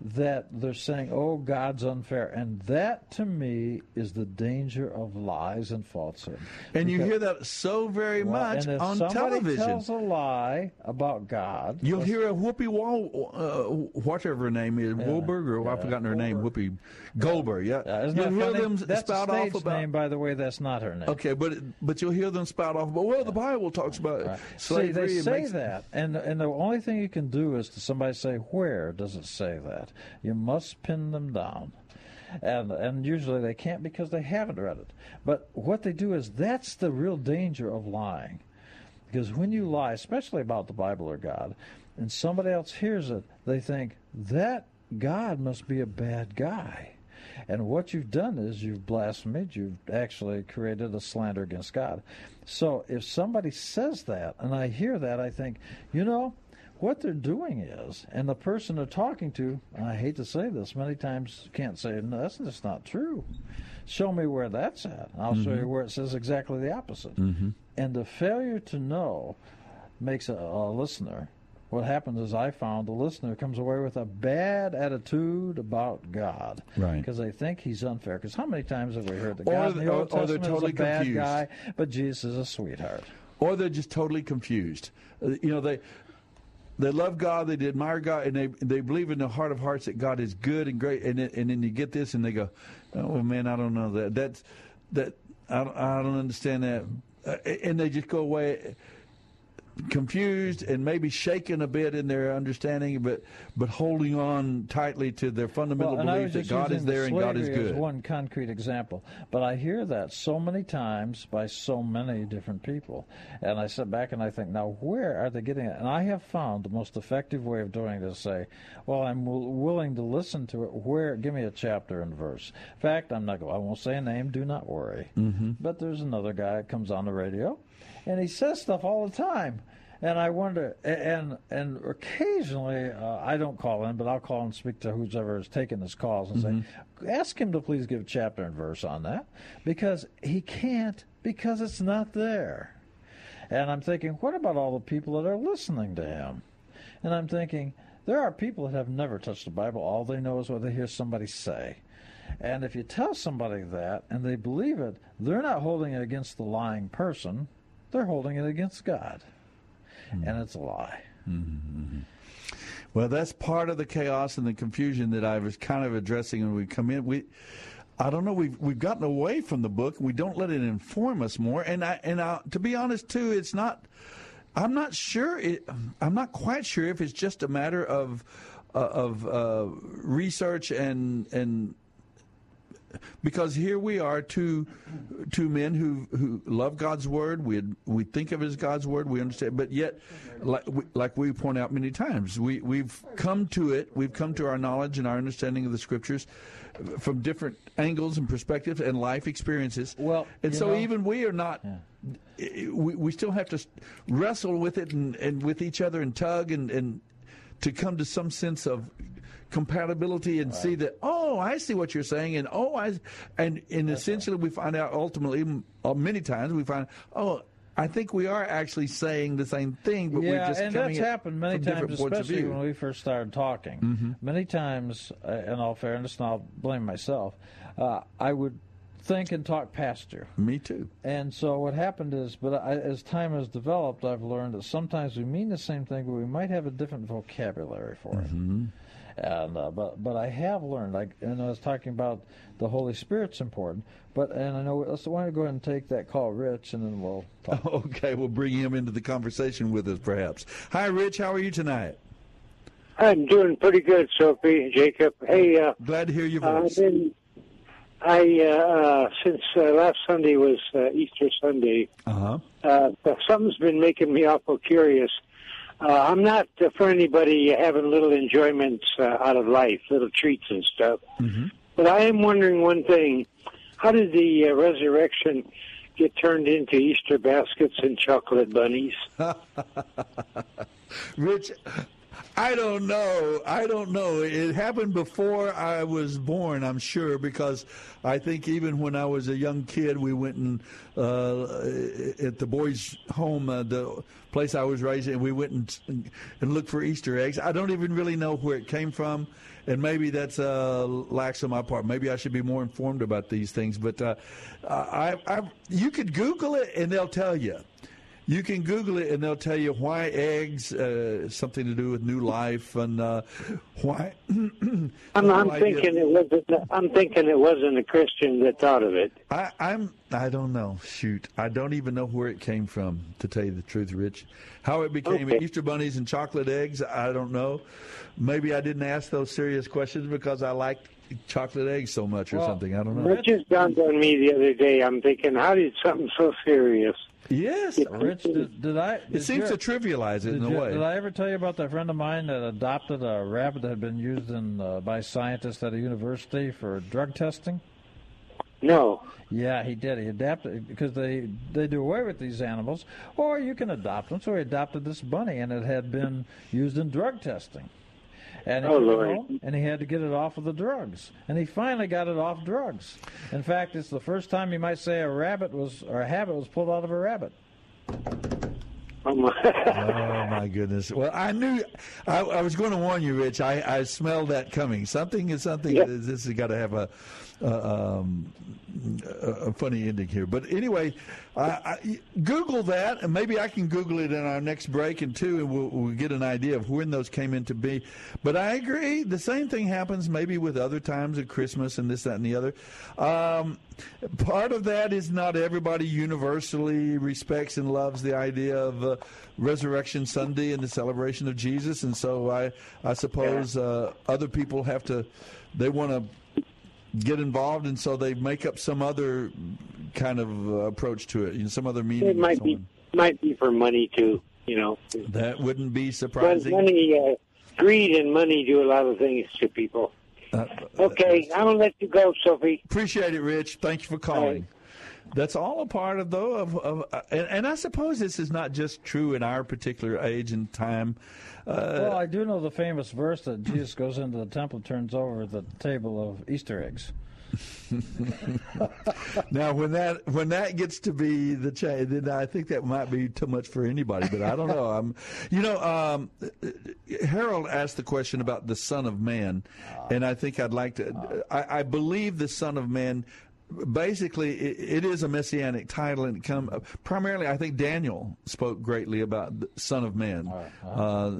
that they're saying, "Oh, God's unfair," and that to me is the danger of lies and falsehood. And because, you hear that so very well, much and if on somebody television. tells a lie about God, You'll hear a Whoopi Wall, uh, whatever her name is, Yeah, Wahlberg, or yeah, I've forgotten her name, Whoopi Goldberg. Yeah, Yeah, you'll hear funny? them That's spout a off about. name, by the way. That's not her name. Okay, but but you'll hear them spout off about. Well, the Bible talks about slavery. See, they say makes- that, and and the only thing you can do is to somebody say, "Where does it say that?" You must pin them down, and and usually they can't because they haven't read it. But what they do is that's the real danger of lying, because when you lie, especially about the Bible or God, and somebody else hears it, they think that God must be a bad guy. And what you've done is you've blasphemed, you've actually created a slander against God. So if somebody says that, and I hear that, I think, you know, what they're doing is, and the person they're talking to, I hate to say this, many times can't say, no, that's just not true. Show me where that's at. and I'll show Mm-hmm. you where it says exactly the opposite. Mhm. And the failure to know makes a, a listener. What happens is I found the listener comes away with a bad attitude about God, Right. Because they think He's unfair. Because how many times have we heard that Or God in th- the or- Old or they're Testament totally is a bad confused. guy, but Jesus is a sweetheart? or they're just totally confused. Uh, you know, they they love God, they admire God, and they they believe in their heart of hearts that God is good and great. And and then you get this, and they go, "Oh man, I don't know that. That's that I don't, I don't understand that," uh, and they just go away. Confused and maybe shaken a bit in their understanding, but but holding on tightly to their fundamental well, belief that God is there and God is good. As one concrete example, but I hear that so many times by so many different people, and I sit back and I think, now where are they getting it? And I have found the most effective way of doing it is say, well, I'm w- willing to listen to it. Where? Give me a chapter and verse. In fact, I'm not. I won't say a name. Do not worry. Mm-hmm. But there's another guy that comes on the radio and he says stuff all the time. And I wonder, and and occasionally uh, I don't call in, but I'll call and speak to whoever is taking his calls and Mm-hmm. say, ask him to please give a chapter and verse on that, because he can't because it's not there. And I'm thinking, what about all the people that are listening to him? And I'm thinking, there are people that have never touched the Bible. All they know is what they hear somebody say. And if you tell somebody that and they believe it, they're not holding it against the lying person, they're holding it against God. And it's a lie. Mm-hmm. Well, that's part of the chaos and the confusion that I was kind of addressing when we come in. We, I don't know, we've we've gotten away from the book. We don't let it inform us more. And I and I, to be honest, too, it's not. I'm not sure. It, I'm not quite sure if it's just a matter of uh, of uh, research and and because here we are two two men who who love God's word. We we think of it as God's word. We understand. But yet like we, like we point out many times we we've come to it. We've come to our knowledge and our understanding of the scriptures from different angles and perspectives and life experiences. Well and so know- even we are not we, we still have to wrestle with it and, and with each other and tug and, and to come to some sense of compatibility and see that oh I see what you're saying and oh I and and essentially we find out ultimately uh, many times we find oh I think we are actually saying the same thing but we're yeah, just and coming that's happened many times, especially when we first started talking. Mhm. Many times, uh, in all fairness, and I'll blame myself, uh, I would think and talk past you. Me too. And so what happened is, but I, as time has developed, I've learned that sometimes we mean the same thing, but we might have a different vocabulary for it. And uh, but but I have learned, like, and I was talking about the Holy Spirit's important. But and I know let's why don't you go ahead and take that call, Rich, and then we'll talk. Okay, we'll bring him into the conversation with us, perhaps. Hi, Rich. How are you tonight? I'm doing pretty good, Soapy, Jacob. Hey, uh, glad to hear your voice. been, I uh, uh, since uh, last Sunday was uh, Easter Sunday. Uh-huh. Uh, something's been making me awful curious. Uh, I'm not uh, for anybody having little enjoyments uh, out of life, little treats and stuff. Mm-hmm. But I am wondering one thing: How did the uh, resurrection get turned into Easter baskets and chocolate bunnies? Rich, I don't know. I don't know. It happened before I was born, I'm sure, because I think even when I was a young kid, we went and uh, at the boys' home, uh, the place I was raised in, we went and, and looked for Easter eggs. I don't even really know where it came from. And maybe that's uh, lax on my part. Maybe I should be more informed about these things. But uh, I, I, you could Google it, and they'll tell you. You can Google it and they'll tell you why eggs, uh, something to do with new life, and uh, why. I'm, I'm thinking it wasn't. I'm thinking it wasn't a Christian that thought of it. I, I'm. I don't know. Shoot, I don't even know where it came from. To tell you the truth, Rich, how it became Okay. Easter bunnies and chocolate eggs, I don't know. Maybe I didn't ask those serious questions because I liked chocolate eggs so much, or Well, something. I don't know. It just dawned on me the other day. I'm thinking, how did something so serious? Yes, Rich, did, did I? It seems to trivialize it in a you- way. Did I ever tell you about that friend of mine that adopted a rabbit that had been used in uh, by scientists at a university for drug testing? No. Yeah, he did. He adapted because they they do away with these animals, or you can adopt them. So he adopted this bunny, and it had been used in drug testing. And he, Oh, you Lord. know, and he had to get it off of the drugs, and he finally got it off drugs. In fact, it's the first time you might say a rabbit was or a habit was pulled out of a rabbit. Oh my. oh my goodness! Well, I knew I, I was going to warn you, Rich. I, I smelled that coming. Something is something. Yep. This has got to have a, uh, um, a funny ending here. But anyway, I, I, Google that, and maybe I can Google it in our next break, and two, and we'll, we'll get an idea of when those came into be. But I agree. The same thing happens maybe with other times at Christmas and this, that, and the other. Um, part of that is not everybody universally respects and loves the idea of uh, Resurrection Sunday and the celebration of Jesus, and so I I suppose uh, other people have to they want to get involved, and so they make up some other kind of uh, approach to it, you know, some other meaning. It might be might be for money too. You know, that wouldn't be But surprising. money, uh, greed, and money do a lot of things to people. Uh, Okay, I'm gonna let you go, Soapy. Appreciate it, Rich. Thank you for calling. That's all a part of though of, of uh, and, and I suppose this is not just true in our particular age and time. Uh, well, I do know the famous verse that Jesus goes into the temple, turns over the table of Easter eggs. now, when that when that gets to be the change, then I think that might be too much for anybody. But I don't know. I'm, you know, um, Harold asked the question about the Son of Man, and I think I'd like to. I, I believe the Son of Man. Basically, it, it is a messianic title, and come primarily. I think Daniel spoke greatly about the Son of Man, uh,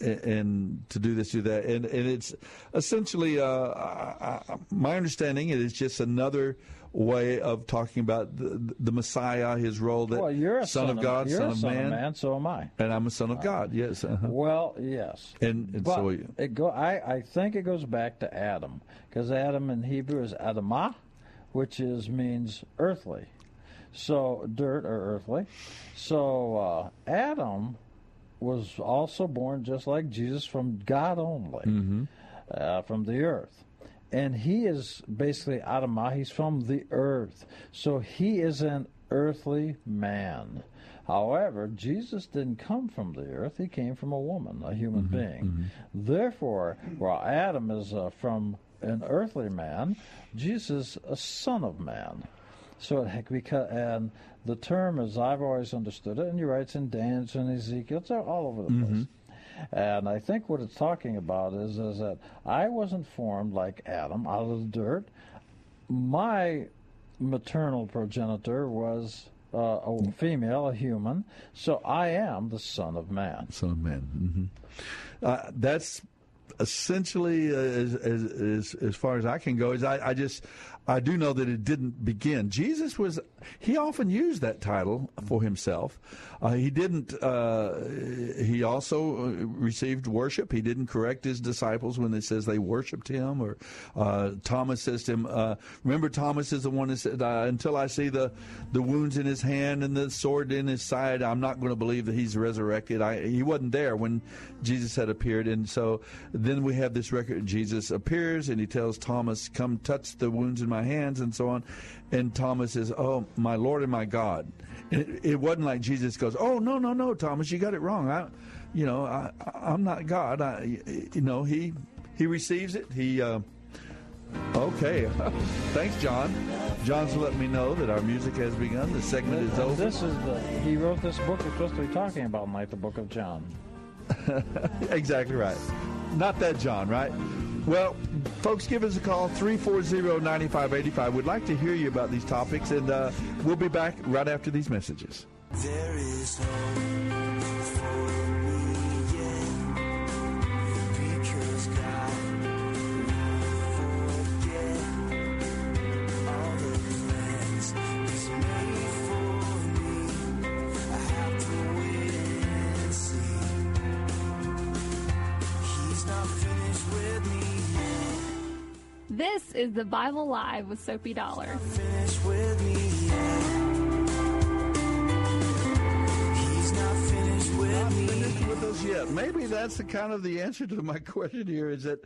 and, to do this, do that, and and it's essentially uh, I, I, my understanding. It is just another way of talking about the, the Messiah, his role that well, you're a son, of God, you're son of son man, of man, so am I. and I'm a son of God. Yes. Uh-huh. Well, yes. And, and so you. it go. I, I think it goes back to Adam because Adam in Hebrew is Adamah, which is means earthly, so dirt or earthly. So uh, Adam was also born just like Jesus from God only, Mm-hmm. uh, from the earth. And he is basically Adamah. He's from the earth, so he is an earthly man. However, Jesus didn't come from the earth; he came from a woman, a human being. Therefore, while Adam is uh, from an earthly man, Jesus a son of man. So it because and the term, as I've always understood it, and you're right, in Daniel and Ezekiel, it's all over the place. And I think what it's talking about is is that I wasn't formed like Adam out of the dirt. My maternal progenitor was uh, a female, a human. So I am the son of man. Son of man. hmm Uh, that's essentially uh, as, as as as far as I can go. Is I, I just I do know that it didn't begin. Jesus was he often used that title for himself. Uh, he didn't. Uh, he also uh, received worship. He didn't correct his disciples when it says they worshipped him. Or uh, Thomas says to him, uh, "Remember, Thomas is the one that said, uh, until I see the the wounds in his hand and the sword in his side, I'm not going to believe that he's resurrected." I, he wasn't there when Jesus had appeared, and so then we have this record. Jesus appears and he tells Thomas, "Come touch the wounds in my hands," and so on. And Thomas says, "Oh, my Lord and my God." And it, it wasn't like Jesus goes, "Oh, no, no, no, Thomas, you got it wrong. I, you know, I, I'm not God. I, you know, he he receives it. He." Uh, Okay. Thanks, John. John's let me know that our music has begun. The segment is over. This is the he wrote this book we're supposed to be talking about tonight, the Book of John. exactly right. Not that John, right? Well, folks, give us a call, 340-9585. We'd like to hear you about these topics, and uh, we'll be back right after these messages. There is hope This is the Bible Live with Soapy Dollar. Finished with me yet. He's not finished with me. Finished with us yet. Maybe that's the kind of the answer to my question here is that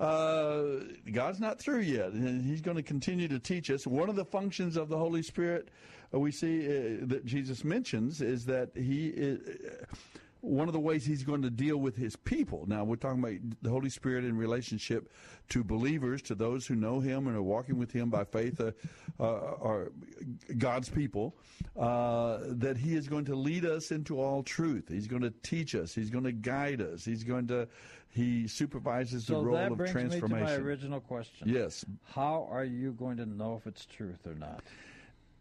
uh, God's not through yet, and He's going to continue to teach us. One of the functions of the Holy Spirit uh, we see uh, that Jesus mentions is that He is. One of the ways he's going to deal with his people. Now, we're talking about the Holy Spirit in relationship to believers, to those who know him and are walking with him by faith, uh, uh, are God's people, uh, that he is going to lead us into all truth. He's going to teach us. He's going to guide us. He's going to, he supervises the So role that of brings transformation. me to my original question. Yes. How are you going to know if it's truth or not?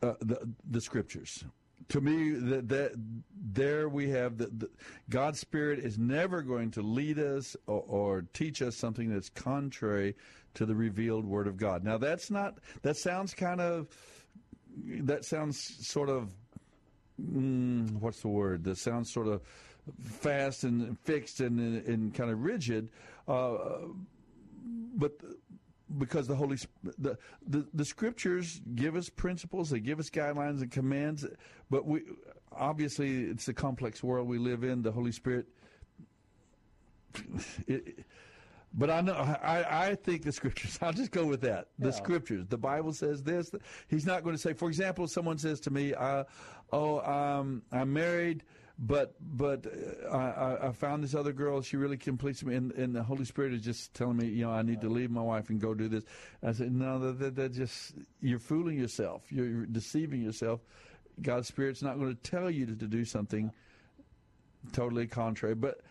uh, the the scriptures. To me, that, that there we have the, the God's Spirit is never going to lead us or, or teach us something that's contrary to the revealed Word of God. Now, that's not that sounds kind of that sounds sort of mm, what's the word that sounds sort of fast and fixed and and kind of rigid, uh, but because the Holy the, the the scriptures give us principles, they give us guidelines and commands, but we obviously it's a complex world we live in. The Holy Spirit. It, but I know I, I think the scriptures. I'll just go with that. The Yeah. scriptures. The Bible says this. He's not going to say. For example, someone says to me, uh, "Oh, um, I'm married, but but uh, I, I- I found this other girl. She really completes me, and, and the Holy Spirit is just telling me, you know, I need to leave my wife and go do this." I said, "No, that, that, that just you're fooling yourself. You're, you're deceiving yourself. God's Spirit's not going to tell you to, to do something." totally contrary. But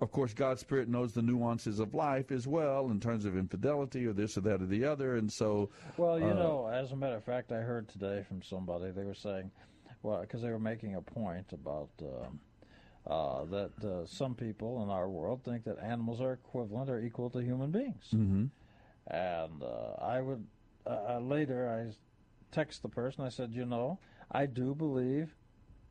of course, God's Spirit knows the nuances of life as well in terms of infidelity or this or that or the other. And so, Well, you uh, know, as a matter of fact, I heard today from somebody, they were saying, well, because they were making a point about um, uh, that uh, some people in our world think that animals are equivalent or equal to human beings. mhm. And uh, I would, uh, uh, later, I text the person, I said, you know, I do believe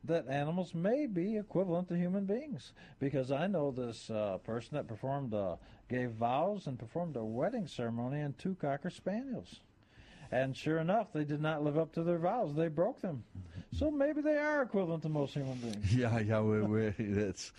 that animals may be equivalent to human beings because I know this uh, person that performed, uh, gave vows and performed a wedding ceremony in two cocker spaniels. And sure enough, they did not live up to their vows. They broke them. So maybe they are equivalent to most human beings. yeah, yeah, we, we, that's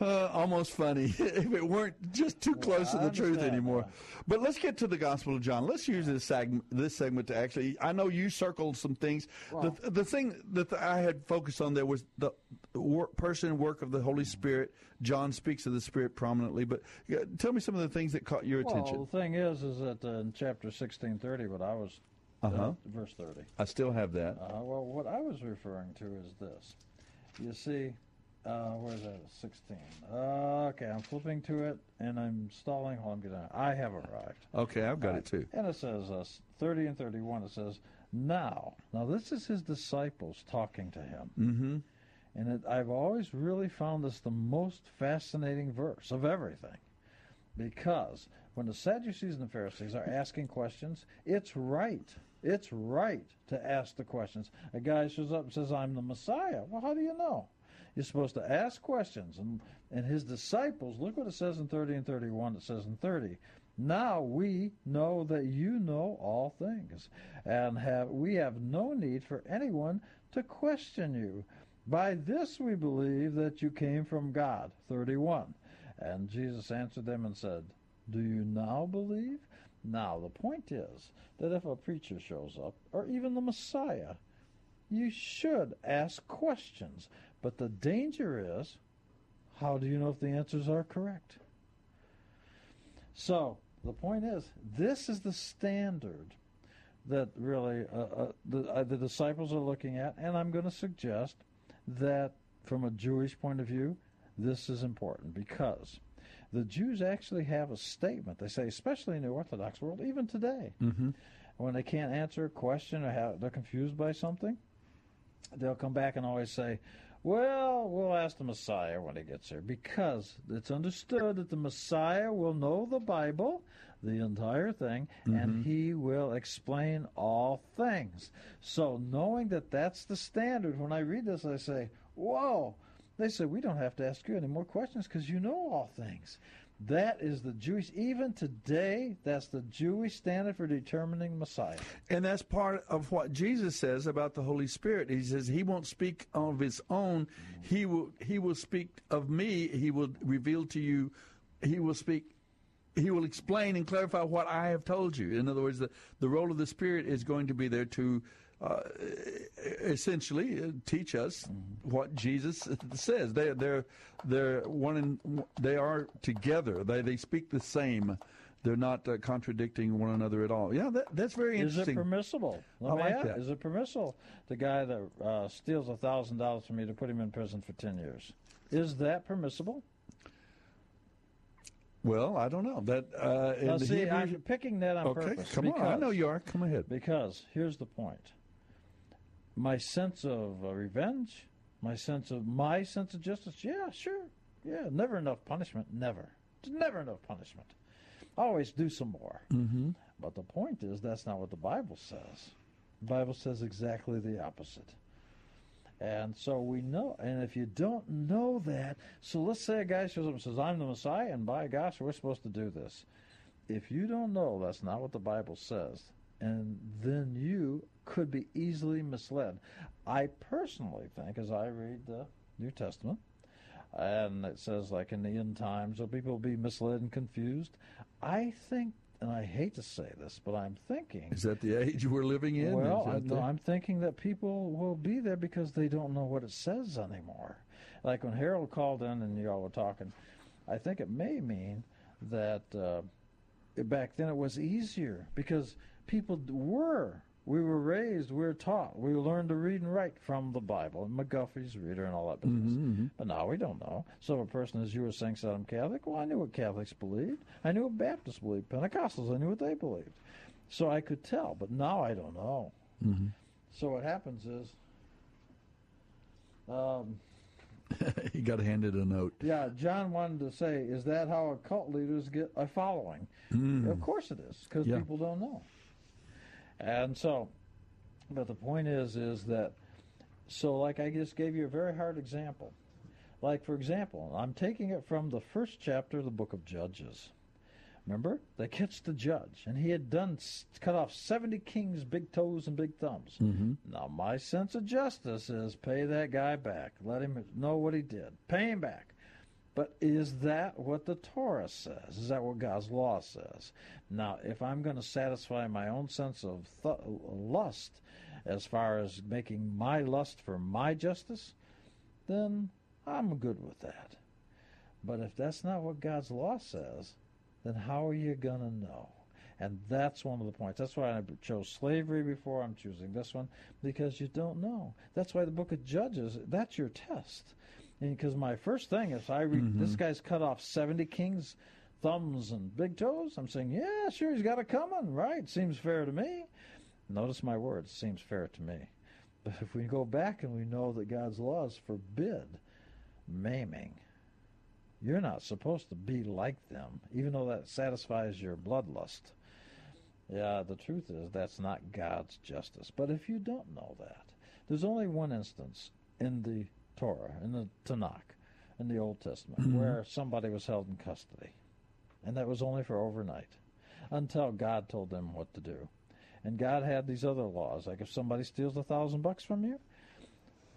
uh, almost funny if it weren't just too close I to the truth anymore. But let's get to the Gospel of John. Let's use this segment, this segment to actually. I know you circled some things. Well- the, the thing that I had focused on there was the work, person and work of the Holy Spirit. John speaks of the Spirit prominently, but uh, tell me some of the things that caught your Well, attention. the thing is, is that uh, in chapter sixteen thirty, what I was, Uh-huh. verse thirty. I still have that. Uh, well, what I was referring to is this. You see, uh, where's that? 16. Uh, okay, I'm flipping to it and I'm stalling. Hold on, get on. I have arrived. Okay, I've got it too. And it says uh, 30 and 31, it says, Now, now this is his disciples talking to him. Mm-hmm. And it, I've always really found this the most fascinating verse of everything. Because when the Sadducees and the Pharisees are asking questions, it's right. It's right to ask the questions. A guy shows up and says, I'm the Messiah. Well, how do you know? You're supposed to ask questions. And, and his disciples, look what it says in 30 and 31. It says in 30, Now we know that you know all things, and have we have no need for anyone to question you. By this we believe that you came from God. 31. And Jesus answered them and said, Do you now believe? Now, the point is that if a preacher shows up, or even the Messiah, you should ask questions. But the danger is, how do you know if the answers are correct? So, the point is, this is the standard that really uh, uh, the, uh, the disciples are looking at, and I'm going to suggest that from a Jewish point of view, this is important because the Jews actually have a statement. They say, especially in the Orthodox world, even today, Mm-hmm. when they can't answer a question or have, they're confused by something, they'll come back and always say, well, we'll ask the Messiah when he gets here because it's understood that the Messiah will know the Bible, the entire thing, and mm-hmm. he will explain all things. So, knowing that that's the standard, when I read this, I say, whoa. They say, we don't have to ask you any more questions because you know all things. That is the Jewish, even today, that's the Jewish standard for determining Messiah. And that's part of what Jesus says about the Holy Spirit. He says he won't speak of his own. He will he will speak of me. He will reveal to you. He will speak. He will explain and clarify what I have told you. In other words, the, the role of the Spirit is going to be there to uh, essentially uh, teach us what Jesus says. They they're they're one in, they are together. They they speak the same. They're not uh, contradicting one another at all. Yeah, that, that's very interesting. Is it permissible? Let I me like ask, that. Is it permissible the guy that uh, steals a thousand dollars from me to put him in prison for ten years? Is that permissible? Well, I don't know that. Uh, Now, see, Hebrew- I'm picking that on okay, purpose. come on. I know you are. Come ahead. Because here's the point: my sense of uh, revenge, my sense of my sense of justice. Yeah, sure. Yeah, never enough punishment. Never. There's never enough punishment. Always do some more. Mm-hmm. But the point is, that's not what the Bible says. The Bible says exactly the opposite. And so we know, and if you don't know that, so let's say a guy shows up and says, I'm the Messiah, and by gosh, we're supposed to do this. If you don't know that's not what the Bible says, and then you could be easily misled. I personally think, as I read the New Testament, and it says, like in the end times, will people will be misled and confused? I think, and I hate to say this, but I'm thinking. Is that the age we're living in? Well, I, no, I'm thinking that people will be there because they don't know what it says anymore. Like when Harold called in and y'all were talking, I think it may mean that uh, back then it was easier because people were. We were raised, we were taught, we learned to read and write from the Bible, and McGuffey's reader and all that business. Mm-hmm, But now we don't know. So if a person, as you were saying, said I'm Catholic, well, I knew what Catholics believed. I knew what Baptists believed. Pentecostals, I knew what they believed. So I could tell, but now I don't know. Mhm. So what happens is, um, he got handed a note. yeah, John wanted to say, is that how cult leaders get a following? Mm. Of course it is, because Yeah. people don't know. And so, but the point is, is that, so like I just gave you a very hard example. Like, for example, I'm taking it from the first chapter of the book of Judges. Remember? They catch the judge, and he had done cut off 70 kings' big toes and big thumbs. Mhm. Now, my sense of justice is pay that guy back. Let him know what he did. Pay him back. But is that what the Torah says? Is that what God's law says? Now, if I'm going to satisfy my own sense of th- lust as far as making my lust for my justice, then I'm good with that. But if that's not what God's law says, then how are you going to know? And that's one of the points. That's why I chose slavery before I'm choosing this one, because you don't know. That's why the book of Judges, that's your test. Because my first thing is I read this mm-hmm. guy's cut off 70 kings' thumbs and big toes. I'm saying, yeah, sure, he's got it coming, right? Seems fair to me. Notice my words, seems fair to me. But if we go back and we know that God's laws forbid maiming, you're not supposed to be like them, even though that satisfies your bloodlust. Yeah, the truth is that's not God's justice. But if you don't know that, there's only one instance in the Torah, in the Tanakh, in the Old Testament, Mhm. where somebody was held in custody. And that was only for overnight, until God told them what to do. And God had these other laws, like if somebody steals a thousand bucks from you,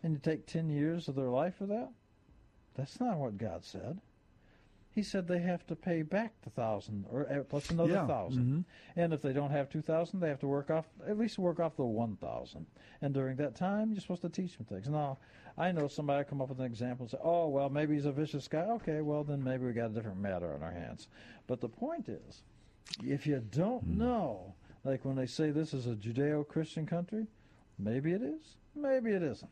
and you take ten years of their life for that, that's not what God said. He said they have to pay back the thousand or uh, plus another Yeah, 1000 mhm. and if they don't have two thousand, they have to work off at least work off the one thousand. And during that time, you're supposed to teach them things. Now, I know somebody come up with an example and say, "Oh, well, maybe he's a vicious guy." Okay, well then maybe we got a different matter on our hands. But the point is, if you don't know, like when they say this is a Judeo-Christian country, maybe it is, maybe it isn't.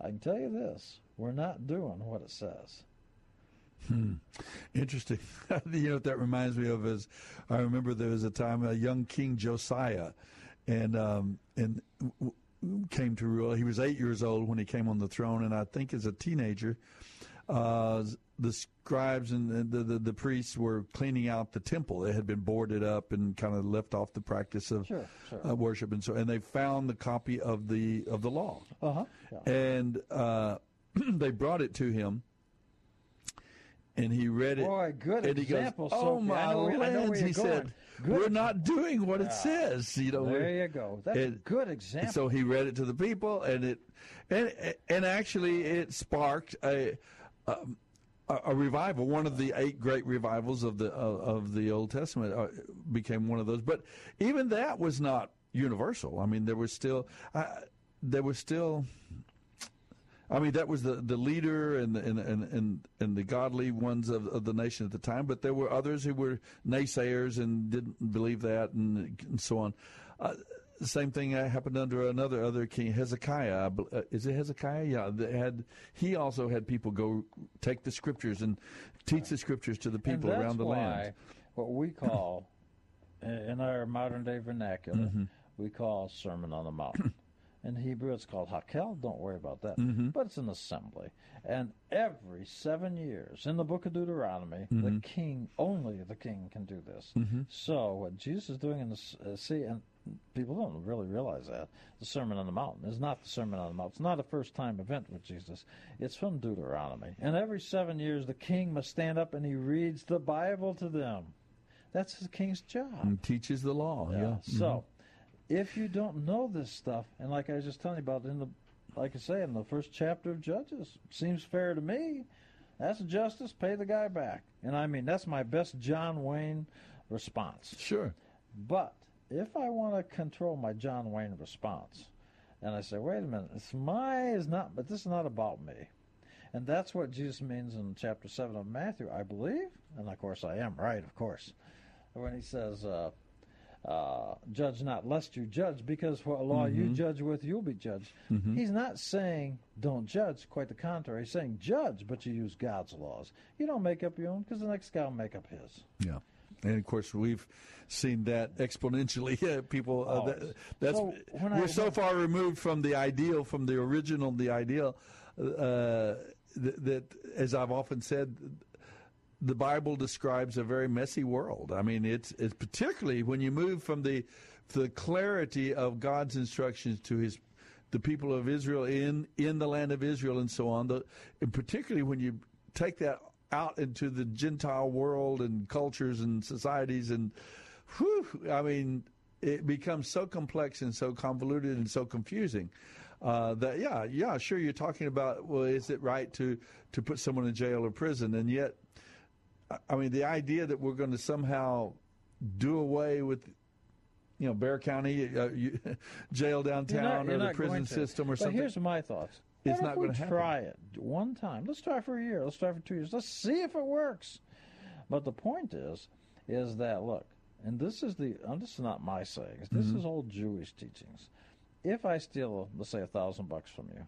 I can tell you this: we're not doing what it says. Hmm. Interesting. you know what that reminds me of is I remember there was a time a young King Josiah, and um, and w- came to rule. He was eight years old when he came on the throne, and I think as a teenager, uh, the scribes and the, the the priests were cleaning out the temple. It had been boarded up and kind of left off the practice of Sure, sure. Uh, worship, and so and they found the copy of the of the law Uh huh. Yeah. and uh, they brought it to him, and he read it. Boy, good and he example, goes, "Oh my know where- I know where lands!" He said, going. Good "We're not doing what Yeah. it says." You know, There you go. That's a good example. So he read it to the people, and it, and and actually it sparked a. A a revival, one of the eight great revivals of the of, of the Old Testament, uh, became one of those. But even that was not universal. I mean, there was still uh, there was still. I mean, that was the, the leader and the, and, and, and, the godly ones of, of the nation at the time, but there were others who were naysayers and didn't believe that and, and so on. Uh, the same thing uh, happened under another other king, Hezekiah. Uh, is it Hezekiah? Yeah, they had he also had people go take the scriptures and teach the scriptures to the people around the land. What we call, in our modern day vernacular, Mhm. we call Sermon on the Mount. In Hebrew, it's called Hakhel. Don't worry about that. Mhm. But it's an assembly. And every seven years, in the book of Deuteronomy, the Mhm. king, only the king can do this. Mhm. So what Jesus is doing in the uh, see, and people don't really realize that the Sermon on the Mountain is not the Sermon on the Mount. It's not a first-time event with Jesus. It's from Deuteronomy, and every seven years the king must stand up and he reads the Bible to them. That's the king's job. And teaches the law. Yeah. Mm-hmm. So, if you don't know this stuff, and like I was just telling you about in the, like I say, in the first chapter of Judges, seems fair to me. That's justice. Pay the guy back. And I mean, that's my best John Wayne response. Sure. But if I want to control my John Wayne response, and I say, wait a minute, it's my is not, but this is not about me. And that's what Jesus means in chapter 7 of Matthew, I believe. And of course, I am right, of course. When he says, uh, uh, judge not lest you judge, because what law you Mhm. judge with, you'll be judged. Mhm. He's not saying don't judge, quite the contrary. He's saying judge, but you use God's laws. You don't make up your own, because the next guy will make up his. Yeah. And of course, we've seen that exponentially. Yeah, people, uh, that, that's So we're so far removed from the ideal, from the original, the ideal, uh, that, that, as I've often said, the Bible describes a very messy world. I mean, it's it's particularly when you move from the the clarity of God's instructions to His the people of Israel in in the land of Israel and so on. The, and particularly when you take that out into the Gentile world and cultures and societies and, whew, I mean, it becomes so complex and so convoluted and so confusing uh, that yeah, yeah, sure, you're talking about well, is it right to to put someone in jail or prison, and yet, I- mean, the idea that we're going to somehow do away with. You know, Bexar County uh, you, jail downtown You're not- you're or the prison system or but something. here's my thoughts. It's not we gonna happen. try it one time. Let's try for a year. Let's try for two years. Let's see if it works. But the point is, is that look, and this is the uh, this is not my sayings. This Mhm. is old Jewish teachings. If I steal, let's say, a thousand bucks from you,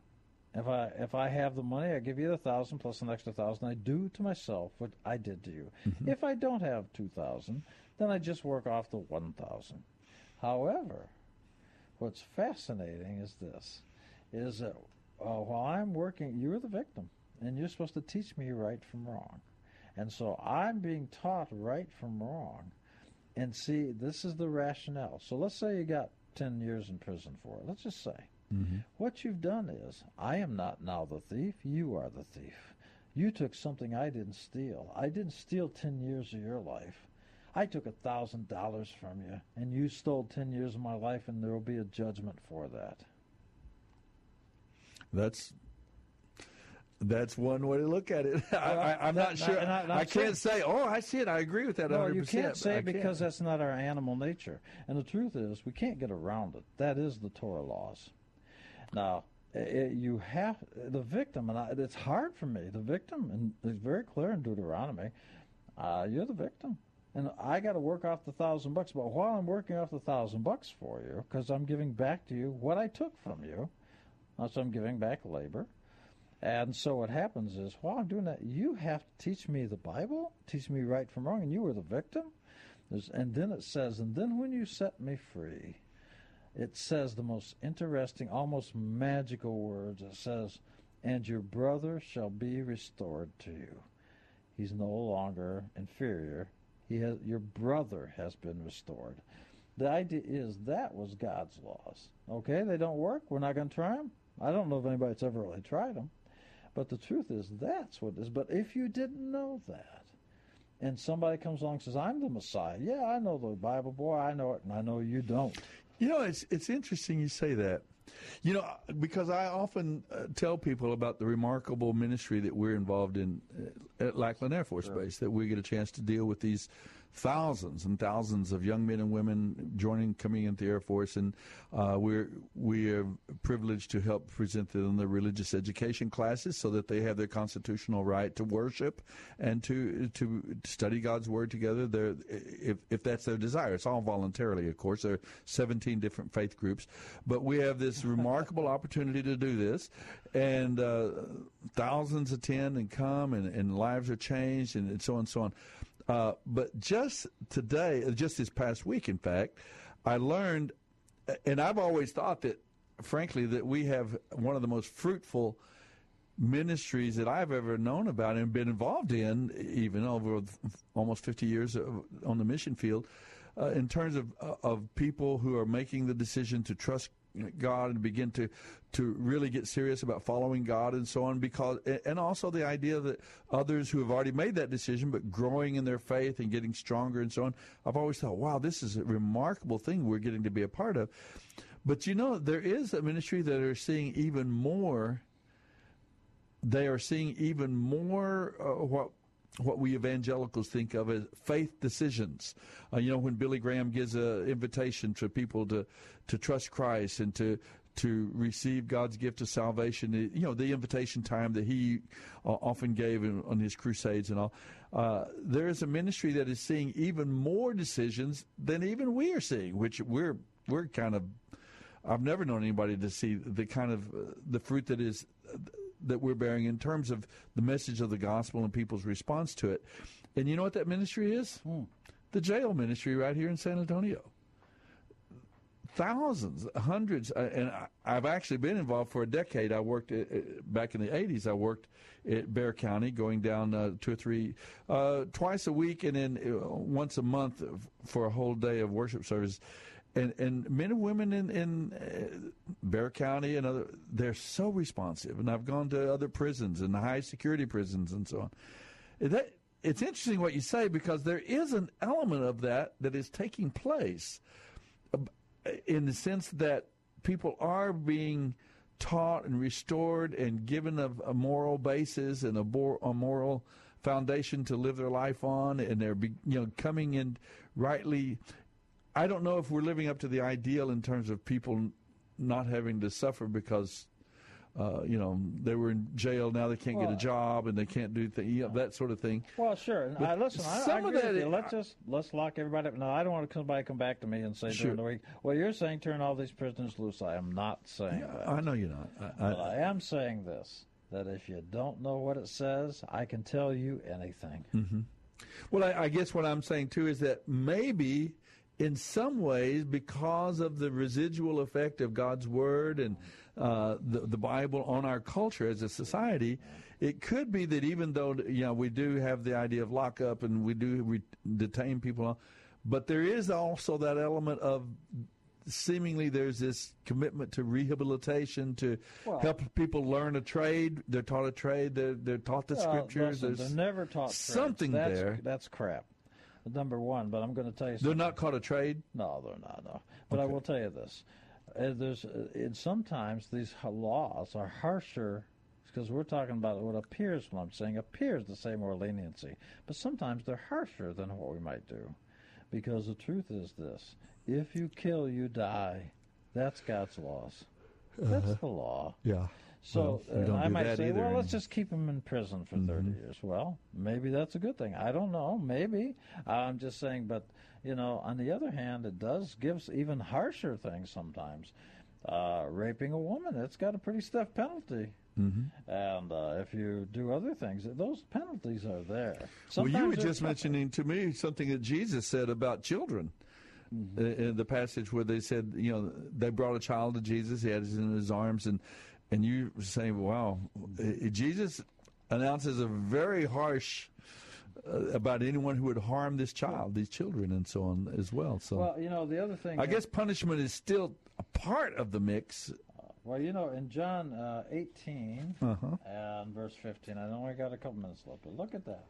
if I if I have the money, I give you the thousand plus an extra thousand. I do to myself what I did to you. Mm-hmm. If I don't have two thousand, then I just work off the one thousand. However, what's fascinating is this: is that uh, while I'm working, you're the victim, and you're supposed to teach me right from wrong, and so I'm being taught right from wrong. And see, this is the rationale. So let's say you got ten years in prison for it. Let's just say. Mm-hmm. What you've done is, I am not now the thief, you are the thief. You took something I didn't steal. I didn't steal 10 years of your life. I took a thousand dollars from you, and you stole 10 years of my life, and there will be a judgment for that. That's that's one way to look at it. I, That- not sure. I- I can't saying- say, "Oh, I see it. I agree with that." No, 100%. you can't say it because that's not our animal nature. And the truth is, we can't get around it. That is the Torah laws. Now, i i you have the victim, and I, it's hard for me. The victim, and it's very clear in Deuteronomy. Uh, you're the victim, and I got to work off the thousand bucks. But while I'm working off the thousand bucks for you, because I'm giving back to you what I took from you, so I'm giving back labor. And so what happens is, while I'm doing that, you have to teach me the Bible, teach me right from wrong, and you were the victim. There's, and then it says, and then when you set me free, it says the most interesting, almost magical words. It says, and your brother shall be restored to you. He's no longer inferior. He has, your brother has been restored. The idea is that was God's laws. Okay, they don't work. We're not going to try them. I don't know if anybody's ever really tried them. But the truth is, that's what it is. But if you didn't know that, and somebody comes along and says, I'm the Messiah, yeah, I know the Bible, boy, I know it, and I know you don't. You know, it's it's interesting you say that. You know, because I often uh, tell people about the remarkable ministry that we're involved in uh, at Lackland Air Force Base, that we get a chance to deal with these thousands and thousands of young men and women joining, coming into the Air Force, and uh, we're we are privileged to help present them the religious education classes so that they have their constitutional right to worship and to to study God's Word together. There, if if that's their desire, it's all voluntarily, of course. There are 17 different faith groups, but we have this remarkable opportunity to do this, and uh, thousands attend and come, and, and lives are changed, and, and so on and so on. Uh, but just today, just this past week, in fact, I learned, and I've always thought that, frankly, that we have one of the most fruitful ministries that I've ever known about and been involved in, even over almost 50 years on the mission field. uh, in terms of uh, of people who are making the decision to trust God and begin to to really get serious about following God and so on because and also the idea that others who have already made that decision but growing in their faith and getting stronger and so on I've always thought wow this is a remarkable thing we're getting to be a part of. But you know there is a ministry that are seeing even more they are seeing even more uh, what what we evangelicals think of as faith decisions. Uh, you know, when Billy Graham gives an invitation to people to to trust Christ and to to receive God's gift of salvation, you know, the invitation time that he uh, often gave in, on his crusades and all. Uh, there is a ministry that is seeing even more decisions than even we are seeing, which we're we're kind of. I've never known anybody to see the kind of uh, the fruit that is that we're bearing in terms of the message of the gospel and people's response to it. And you know what that ministry is? The jail ministry right here in San Antonio. Thousands, hundreds, uh, and I've actually been involved for a decade. I worked at, uh, back in the '80s. I worked at Bexar County, going down uh, two or three, uh, twice a week, and then uh, once a month for a whole day of worship service and and men and women in in uh, Bexar County and other they're so responsive. And I've gone to other prisons and high security prisons and so on. That it's interesting what you say because there is an element of that that is taking place, uh, in the sense that people are being taught and restored and given a, a moral basis and a, bor- a moral foundation to live their life on, and they're you know coming in rightly I don't know if we're living up to the ideal in terms of people not having to suffer because, uh, you know, they were in jail. Now they can't get a job and they can't do things, you know, that sort of thing. Well, sure. I, listen, I, some I of that. Let's just let's lock everybody up. No, I don't want somebody to come back to me and say Sure. during the week, "Well, you're saying turn all these prisoners loose." I am not saying that. I know you're not. I, but I am saying this: that if you don't know what it says, I can tell you anything. hmm Well, I, I guess what I'm saying too is that maybe, in some ways, because of the residual effect of God's Word and uh, the, the Bible on our culture as a society, it could be that even though you know we do have the idea of lockup and we do re- detain people, but there is also that element of seemingly there's this commitment to rehabilitation to Well- help people learn a trade. They're taught a trade. They're, they're taught the scriptures. listen, There's they're never taught trades. something that's, there. That's crap. Number one, but I'm going to tell you. They're not caught a trade. No, they're not. No, but I will tell you this: uh, there's uh, and sometimes these laws are harsher because we're talking about what appears. What I'm saying appears to say more leniency, but sometimes they're harsher than what we might do, because the truth is this: if you kill, you die. That's God's laws. That's Uh-huh. the law. Yeah. So Well, uh, I might say, either. well, let's just keep him in prison for 30 years. Well, maybe that's a good thing. I don't know. Maybe. I'm just saying, but, you know, on the other hand, it does give even harsher things sometimes. Uh, raping a woman, it's got a pretty stiff penalty. Mm-hmm. And uh, if you do other things, those penalties are there. Well, you were just mentioning to me something that Jesus said about children. Mm-hmm. Uh, In the passage where they said, you know, they brought a child to Jesus, he had it in his arms, and and you say, wow, uh, Jesus announces a very harsh uh, about anyone who would harm this child, these children, and so on as well. So, Well, you know, the other thing. I guess punishment is still a part of the mix. Well, you know, in John uh, 18 Uh-huh. and verse 15, I know I got a couple minutes left, but look at that.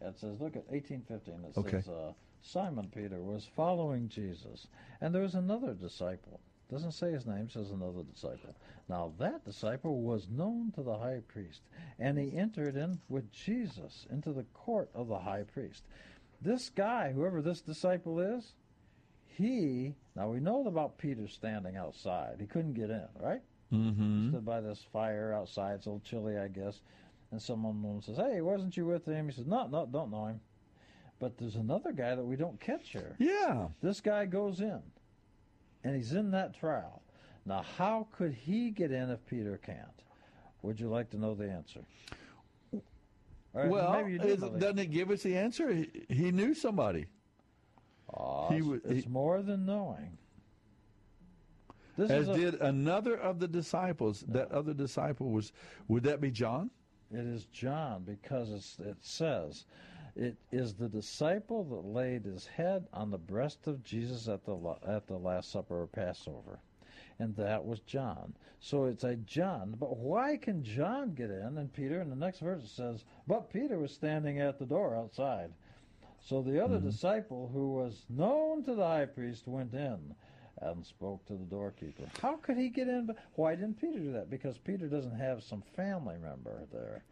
It says, look at 18:15. It Okay. says, uh, Simon Peter was following Jesus, and there was another disciple. Doesn't say his name, says another disciple. Now that disciple was known to the high priest, and he entered in with Jesus into the court of the high priest. This guy, whoever this disciple is, he now we know about Peter standing outside. He couldn't get in, right? Mm-hmm. Stood by this fire outside. It's a little chilly, I guess. And someone says, "Hey, wasn't you with him?" He says, "No, no, don't know him." But there's another guy that we don't catch here. Yeah. This guy goes in, and he's in that trial. Now, how could he get in if Peter can't? Would you like to know the answer? Or well, do is- doesn't it give us the answer? He, he knew somebody. Oh, He it's, wa- it's more than knowing. This As is a- did another of the disciples. That other disciple was, would that be John? It is John because it's, it says, It is the disciple that laid his head on the breast of Jesus at the at the Last Supper or Passover, and that was John. So it's a John. But why can John get in? And Peter, in the next verse, it says, "But Peter was standing at the door outside." So the other mm-hmm. disciple, who was known to the high priest, went in and spoke to the doorkeeper. How could he get in? Why didn't Peter do that? Because Peter doesn't have some family member there.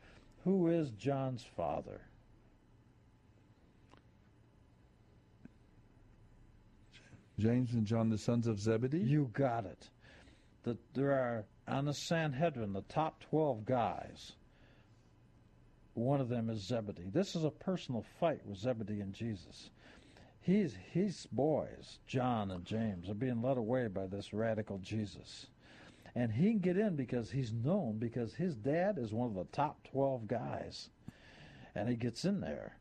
Who is John's father? James and John, the sons of Zebedee. You got it. That there are on the Sanhedrin, the top twelve guys. One of them is Zebedee. This is a personal fight with Zebedee and Jesus. He's his boys, John and James, are being led away by this radical Jesus. And he can get in because he's known because his dad is one of the top 12 guys. And he gets in there.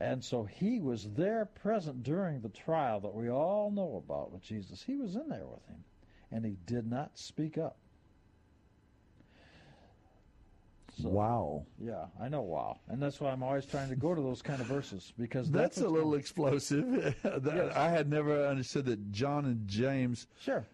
And so he was there present during the trial that we all know about with Jesus. He was in there with him. And he did not speak up. wow. Yeah, I know. Wow, and that's why I'm always trying to go to those kind of verses because That's, that's, a little going- explosive. That- Yes. I had never understood that John and James Sure.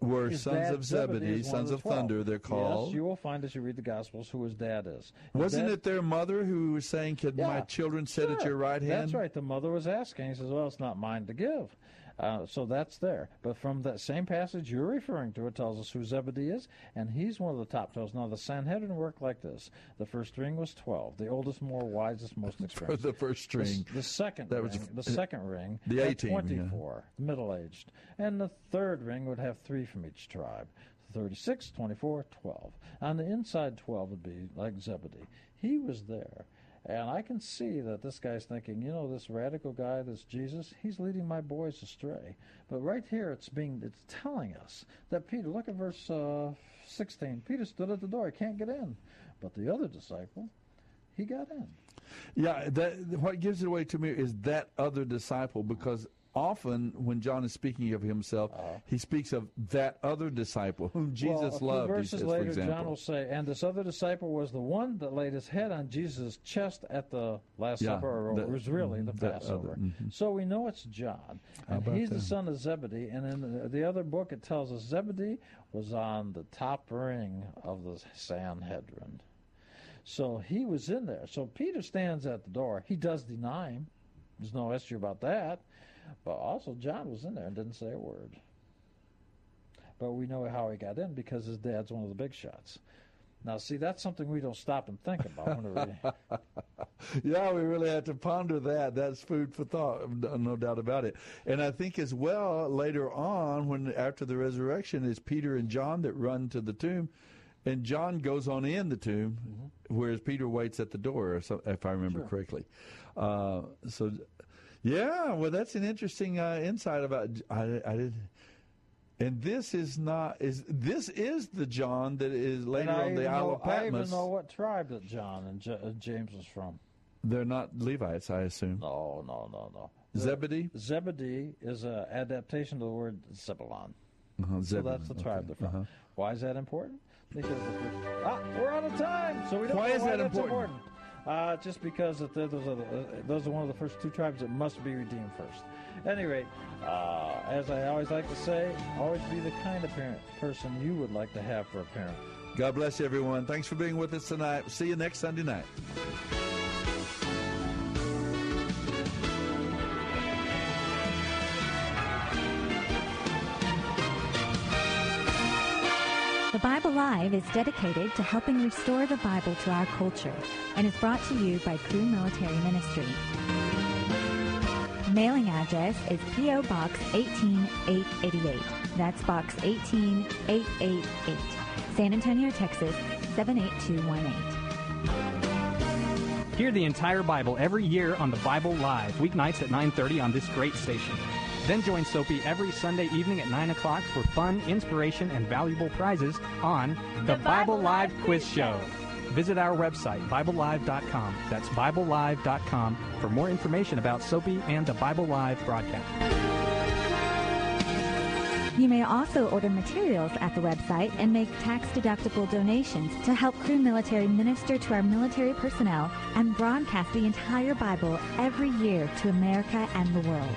Were His sons of Zebedee Zebedee, is one sons the of thunder, they're called. Yes, you will find as you read the Gospels who his dad is. His Wasn't dad- it their mother who was saying, Can my children sit at your right hand? That's right. The mother was asking. He says, "Well, it's not mine to give." Uh, so that's there. But from that same passage you're referring to, it tells us who Zebedee is, and he's one of the top twelve. Now the Sanhedrin worked like this: the first ring was twelve, the oldest, more wisest, most experienced. the first The string. The, second That was- ring, the second ring, The had 18, yeah. middle-aged, and the third ring would have three from each tribe. 36, 24, 12. On the inside 12 would be like Zebedee. He was there. And I can see that this guy's thinking, you know, this radical guy, this Jesus, he's leading my boys astray. But right here, it's being, it's telling us that Peter, look at verse uh, 16. Peter stood at the door, he can't get in. But the other disciple, he got in. Yeah, that what gives it away to me is that other disciple because often when John is speaking of himself, he speaks of that other disciple whom Jesus well, a loved. he verses says, later, for example. John will say, "And this other disciple was the one that laid his head on Jesus' chest at the Last Yeah, Supper, or the- was really the that other- Passover." mhm. So we know it's John, and about he's the son of Zebedee. And in the, the other book, it tells us Zebedee was on the top ring of the Sanhedrin. So he was in there. So Peter stands at the door. He does deny him. There's no issue about that. But also, John was in there and didn't say a word. But we know how he got in because his dad's one of the big shots. Now, see, that's something we don't stop and think about we're yeah, we really have to ponder that. That's food for thought, no doubt about it. And I think as well later on, when after the resurrection, it's Peter and John that run to the tomb, and John goes on in the tomb, whereas Peter waits at the door, if I remember Sure. correctly. Uh, so, yeah, well, that's an interesting uh, insight about. I, I did. And this is not is this is the John that is later on the Isle know, of I even Patmos. know what tribe that John and J- uh, James was from. They're not Levites, I assume. No, no, no, no. Zebedee? Zebedee is an adaptation of the word Zebulon. Uh-huh, So that's the tribe okay, they're from. uh-huh. Why is that important? Because ah, we're out of time, so we don't Why know is why that that's important? Uh, just because those are the, uh, those are one of the first two tribes that must be redeemed first. At any rate, uh, as I always like to say, always be the kind of parent person you would like to have for a parent. God bless everyone. Thanks for being with us tonight. See you next Sunday night. Bible Live is dedicated to helping restore the Bible to our culture and is brought to you by Cru Military Ministry. Mailing address is P.O. Box 18888. That's Box 18888, San Antonio, Texas 78218. Hear the entire Bible every year on the Bible Live, weeknights at 9:30 on this great station. Then join Soapy every Sunday evening at 9 o'clock for fun, inspiration, and valuable prizes on the, Bible Live Quiz Show. Visit our website, BibleLive.com. That's BibleLive.com for more information about Soapy and the Bible Live broadcast. You may also order materials at the website and make tax-deductible donations to help Cru Military minister to our military personnel and broadcast the entire Bible every year to America and the world.